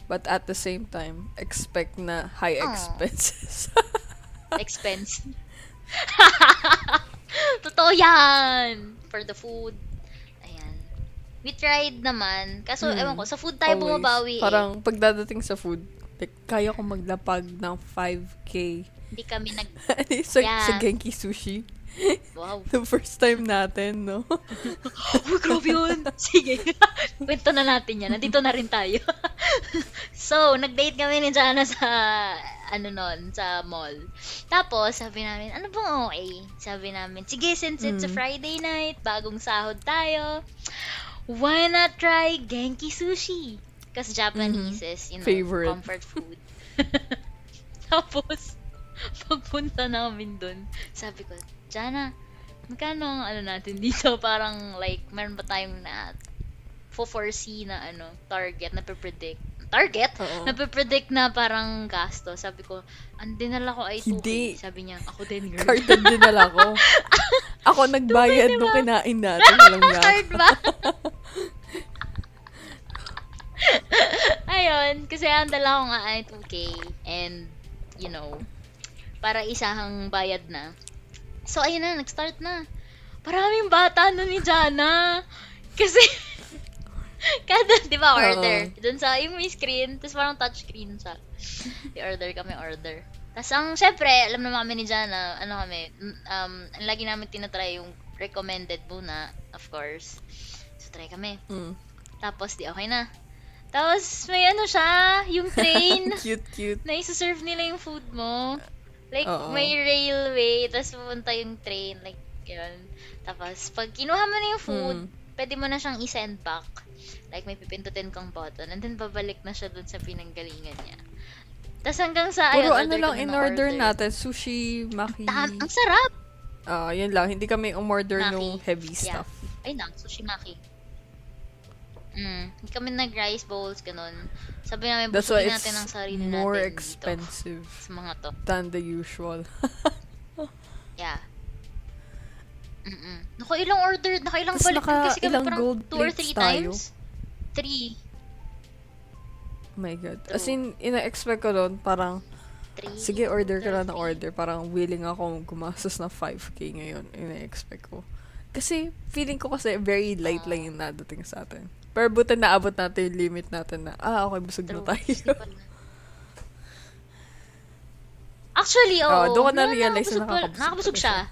But at the same time, expect na high expenses. Expense. Totoo yan! For the food. Ayan. We tried naman. Kaso, Hmm. ewan ko, sa food tayo Always. bumabawi eh. Parang pagdadating sa food, like, kaya ko maglapag ng 5K. Hindi kami nag... sa, Yeah. sa Genki Sushi. Wow. The first time natin, no? Oh, grabe yun! Sige. Kwento na natin yan. Nandito na rin tayo. so, nag-date kami ni Jana sa, ano nun, sa mall. Tapos, sabi namin, ano bang okay? Sabi namin, sige, since it's a Mm. Friday night, bagong sahod tayo, why not try Genki Sushi? Kasi Japanese is, you know, Mm-hmm. Favorite. comfort food. Tapos, pagpunta namin dun, sabi ko, Jana, magkano ang ano natin dito? Parang like, meron ba tayong na foresee na ano, target na predict Target? Oo. Na predict na parang gasto. Sabi ko, ang dinala ko ay 2K. Hindi. Sabi niya, ako din girl. Carded din nala ko. Ako nagbayad nung kinain natin. Alam niya. Card ba? Ayun, kasi ang dala ko nga ay 2K and you know, para isahang bayad na. So ayun na, nag-start na. Maraming bata na ni Jana. Kasi kada, di ba, order. Doon sa, yung may screen, tapos parang touch screen siya. I-order kami, order. Tapos ang, syempre, alam naman kami ni Jana, ano kami, um, ang lagi namin tinatry yung recommended muna, of course. So, try kami. Mm. Tapos, di okay na. Tapos, may ano siya, yung train, cute, cute. na isa-serve nila yung food mo. Like, Oo. may railway, tapos pupunta yung train, like, yun. Tapos, pag kinuha mo na yung food, Mm. pwede mo na siyang i-send back. Like, may pipindutin kang button, and then babalik na siya dun sa pinanggalingan niya. Tapos hanggang sa, Puro ayun, ano order lang ng in-order order. natin. Sushi, maki. Dam- ang sarap! Ah, yun lang. Hindi kami umorder Maki. nung heavy Yeah. stuff. Ay na, sushimaki. Mm, hindi kami nag-rice bowls, ganun. Sabi namin, That's why busugin it's natin ang sarili more natin expensive dito. Sa mga to. than the usual. Yeah. Mm-mm. Nakailang order, nakailang Tas balik naka- kasi kami ilang parang gold two or plates three tayo. times. Three. Oh my God. As in, ina-expect ko doon, parang, Three. sige, order ka lang ng order. Parang willing ako gumastos na 5K ngayon. Ina-expect ko. Kasi, feeling ko kasi very light lang yung nadating sa atin. Pero buti naabot natin yung limit natin na, ah, okay, busog na tayo. Actually, oo. Oo, doon ko Na- na-realize na nakakabusog Nakabusog pala siya. siya.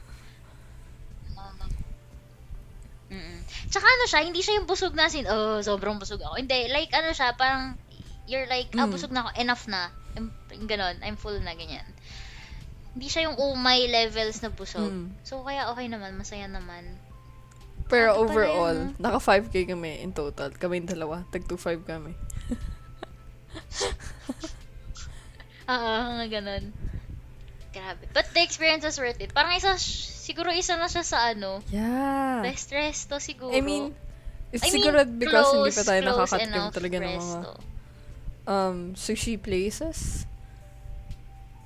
Mm. Tsaka ano siya, hindi siya yung busog na sin, oh, sobrang busog ako. Hindi, like ano siya, parang, you're like, ah, Mm. busog na ako, enough na. I'm, ganon, I'm full na, ganyan. Hindi siya yung umay levels na busog. Mm. So, kaya okay naman, masaya naman. Pero overall, naka 5k kami in total. Kami yung dalawa. Tag 2.5 kami. Oo, nga ganon. Grabe. But the experience was worth it. Parang isa, siguro isa na siya sa ano, Yeah. best resto siguro. I mean, it's I mean, siguro because hindi pa close- tayo close nakakatikim talaga ng mga um, sushi places.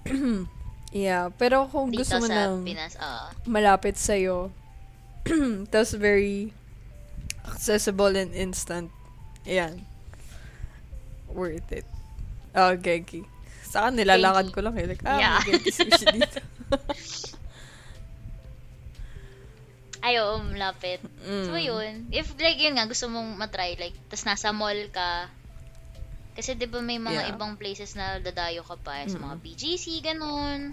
yeah, pero kung Dito gusto mo ng Pinas, oo. malapit sa'yo, tapos very accessible and instant, yan. Worth it. Oh, Genki. Sa akin, nilalakad ko lang eh. Like, ah, Yeah. Genki sushi dito. Ay, oo, malapit. Mm. So, yun. If, like, yun nga, gusto mong matry, like, tas nasa mall ka, kasi, di ba, may mga Yeah. ibang places na dadayo ka pa, sa mga Mm. BGC, ganun,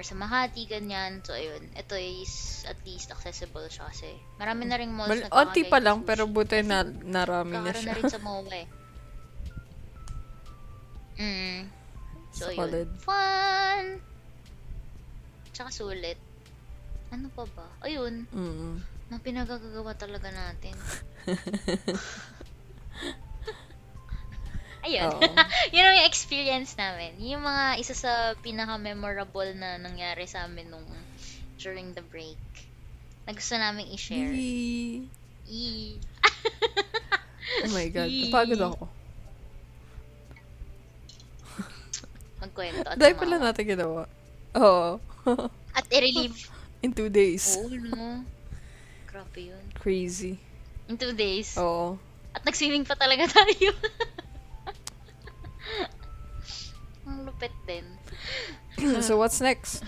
or sa Makati, ganyan. So, ayun. Ito is, at least, accessible siya kasi. Marami na ring malls Mal- na onti pa lang, sushi. pero buti na narami na Kakaroon siya. na rin sa MOA eh. Mm. So, Solid. yun. Fun! Tsaka sulit. Ano pa ba? Ayun. Mm. Mga pinagagagawa talaga natin. Ayun. Oo. yun ang experience namin. Yung mga isa sa pinaka-memorable na nangyari sa amin nung during the break. Na gusto namin i-share. Yee. Yee. Oh my God. Yee. Napagod ako. Magkwento Dahil pala natin ginawa. Oo. At i-relieve. In two days. Oo, no. Grabe yun. Crazy. In two days. Oo. At nag-swimming pa talaga tayo. Ang lupit din. so, what's next?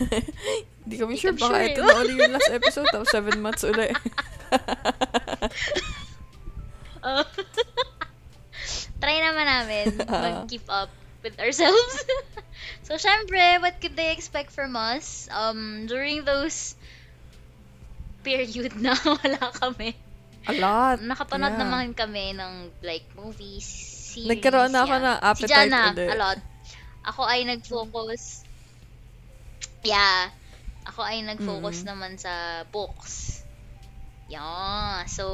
Hindi kami sure. I'm Baka sure ito eh. na uli yung last episode. Tapos seven months uli. Oh. Try naman namin Ah. mag-keep up with ourselves. so, syempre, what could they expect from us? Um, during those period na wala kami. A lot. Nakapanood Yeah. naman kami ng like movies, series. Nagkaroon na ako yan. ng Si appetite Jana, ulit. a lot. Ako ay nag-focus. Yeah. Ako ay nag-focus Mm. naman sa books. Yeah. So,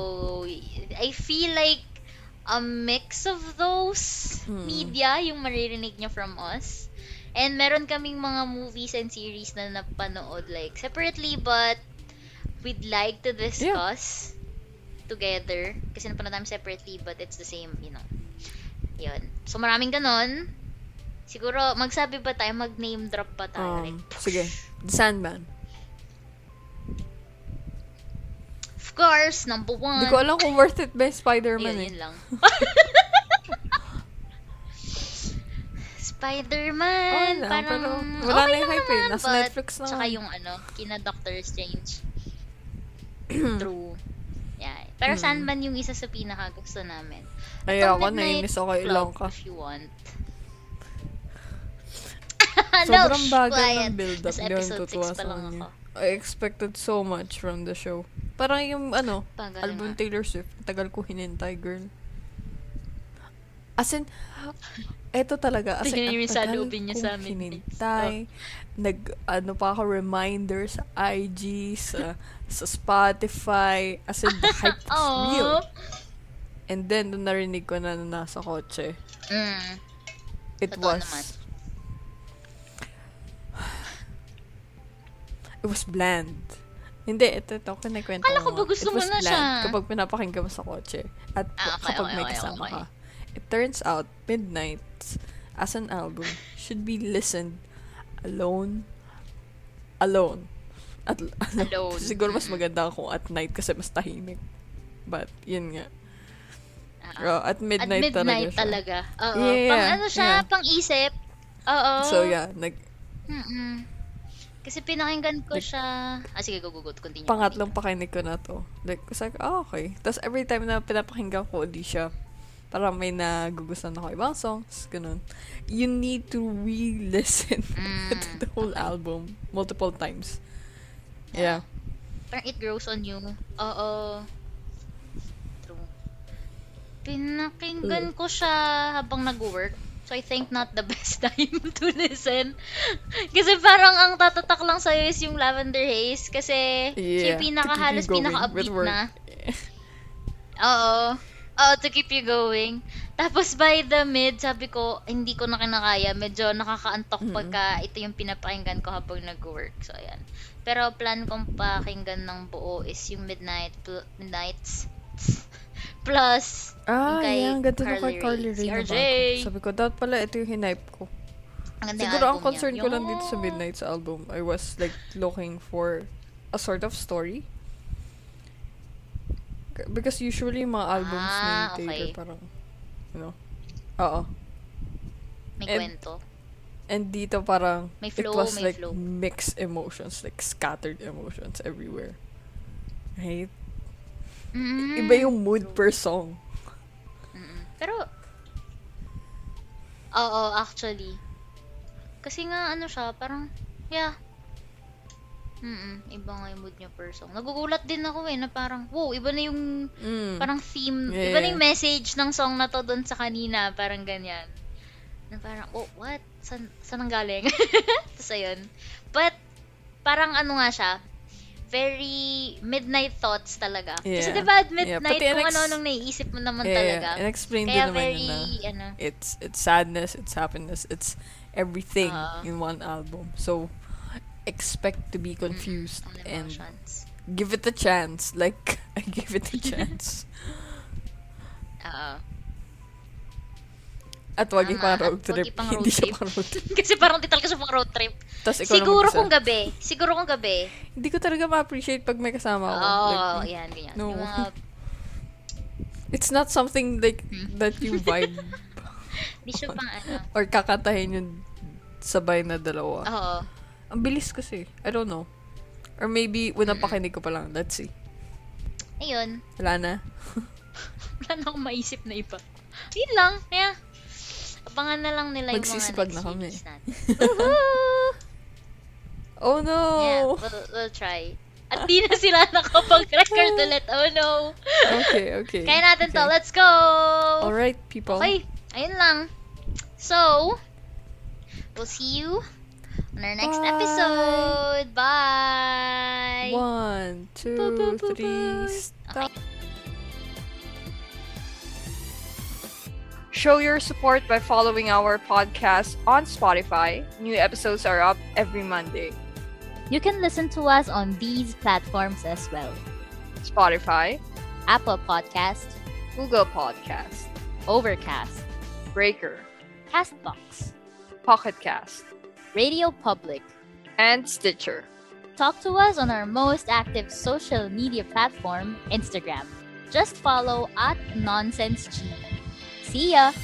I feel like a mix of those Mm. media yung maririnig niyo from us. And meron kaming mga movies and series na napanood like separately but we'd like to discuss together. Kasi napanood namin separately but it's the same, you know. Yun. So maraming ganon. Siguro, magsabi ba tayo? Mag-name drop pa tayo? Um, like, sige. The Sandman. Of course, number one. Hindi ko alam kung worth it ba Spider-Man Yun, eh. yun lang. Spider-Man. Lang, parang, pero wala okay na yung hype eh. Nasa but Netflix na Tsaka yung ano, kina Doctor Strange. True. Yeah. Pero Mm. Sandman yung isa sa pinaka gusto namin. Ay, ako, nainis ako Club, Ilongka. If you want. Sobrang bagal ng build-up. 6 pa sa kanya. I expected so much from the show. Parang yung, ano, Bagal album nga. Taylor Swift. Tagal ko hinintay, girl. As in, eto talaga. As in, ang tagal niya sa amin, hinintay. Nag, ano pa ako, reminder sa IG, sa, sa Spotify. As in, the hype is real. And then, nung narinig ko na na nasa kotse, Mm. it Totoo was... naman. It was bland. Hindi, ito, ito, kinikwento ko nga. ba gusto It mo was na bland siya? kapag pinapakinggan mo sa kotse. At Ah, okay, kapag okay, may okay, kasama okay. ka. It turns out, Midnight, as an album, should be listened alone. Alone. At, Alone. Siguro mas maganda kung at night kasi mas tahimik. But, yun nga. Ah. Oh, at midnight, At midnight talaga siya. talaga. Oo. Yeah, pang ano siya, yeah. pang isip. Oo. So, yeah, nag, Mm-mm. Kasi pinakinggan ko Like, siya. Ah, sige, go, go, go. Continue. pangatlong pakinig ko na to. Like, it's like, oh, okay. Tapos every time na pinapakinggan ko ulit siya, parang may nagugustuhan ako ibang songs, ganun. You need to re-listen Mm. to the whole album multiple times. Yeah. parang it grows on you. Oo. True. Pinakinggan ko siya habang nag-work. So, I think not the best time to listen. kasi parang ang tatatak lang sa'yo is yung Lavender Haze. Kasi siya yung pinaka, halos pinaka-upbeat na. Oo. Oo, to keep you going. Tapos by the mid, sabi ko, hindi ko na kinakaya. Medyo nakakaantok Mm-mm. pagka ito yung pinapakinggan ko habang nag-work. So, ayan. Pero plan kong pakinggan ng buo is yung Midnight, Midnights. Plus, Ah, kay yan. Ganda na kay Carly Rae. Si Rae na RJ. bago. Sabi ko, dapat pala ito yung hinipe ko. ang Siguro ang concern niya. ko lang dito sa. Midnight's album, I was like looking for a sort of story. Because usually yung mga albums Ah, ni Taylor okay. parang, you know, oo. May And- kwento. And dito parang, May it flow, was may like flow. mixed emotions, like scattered emotions everywhere. Right? Mm. Iba yung mood per song. Mm-mm. Pero, oo, actually. Kasi nga, ano siya, parang, yeah. Mm iba nga yung mood niya per song. Nagugulat din ako eh, na parang, wow, iba na yung, Mm. parang theme, Yeah. iba na yung message ng song na to doon sa kanina, parang ganyan. Na parang, oh, what? San, saan ang galing? Tapos ayun. But, parang ano nga siya, very midnight thoughts talaga. Kasi Yeah. diba at Yeah, midnight, pati kung inex- ano-anong naiisip mo naman Yeah, talaga. and explain Kaya din naman very, yun na ano, it's it's sadness, it's happiness, it's everything Ah. in one album. So expect to be confused on and give it a chance. Like I give it a chance. Oo. At wag Tama. ipang road trip. Hindi road siya trip. pang road trip. Kasi parang di talaga siya pang road trip. Tapos ikaw Siguro kung gabi. Siguro kung gabi. Hindi ko talaga ma-appreciate pag may kasama Oo, ako. oh, Like, yan, ganyan. no. It's not something like Hmm. that you vibe di siya pang ano. or kakantahin yung sabay na dalawa. Oo. Ang bilis kasi. I don't know. Or maybe, unang pakinig ko pa lang. Let's see. Ayun. Wala na. Wala na akong maisip na iba. Yun lang. Kaya, abangan na lang nila yung mga Magsisipag na kami. natin. Oh no! Yeah, we'll, we'll try. At di na sila nakapag-record ulit. Oh no. Okay, okay. Kaya natin to. okay. Let's go! Alright, people. Okay, ayun lang. So, we'll see you on our next Bye. episode. Bye! One, two, Bye, three, stop. Show your support by following our podcast on Spotify. New episodes are up every Monday. You can listen to us on these platforms as well Spotify, Apple Podcast, Google Podcast, Overcast, Breaker, Castbox, Pocket Cast, Radio Public. and Stitcher. Talk to us on our most active social media platform, Instagram. Just follow at NonsenseG. See ya!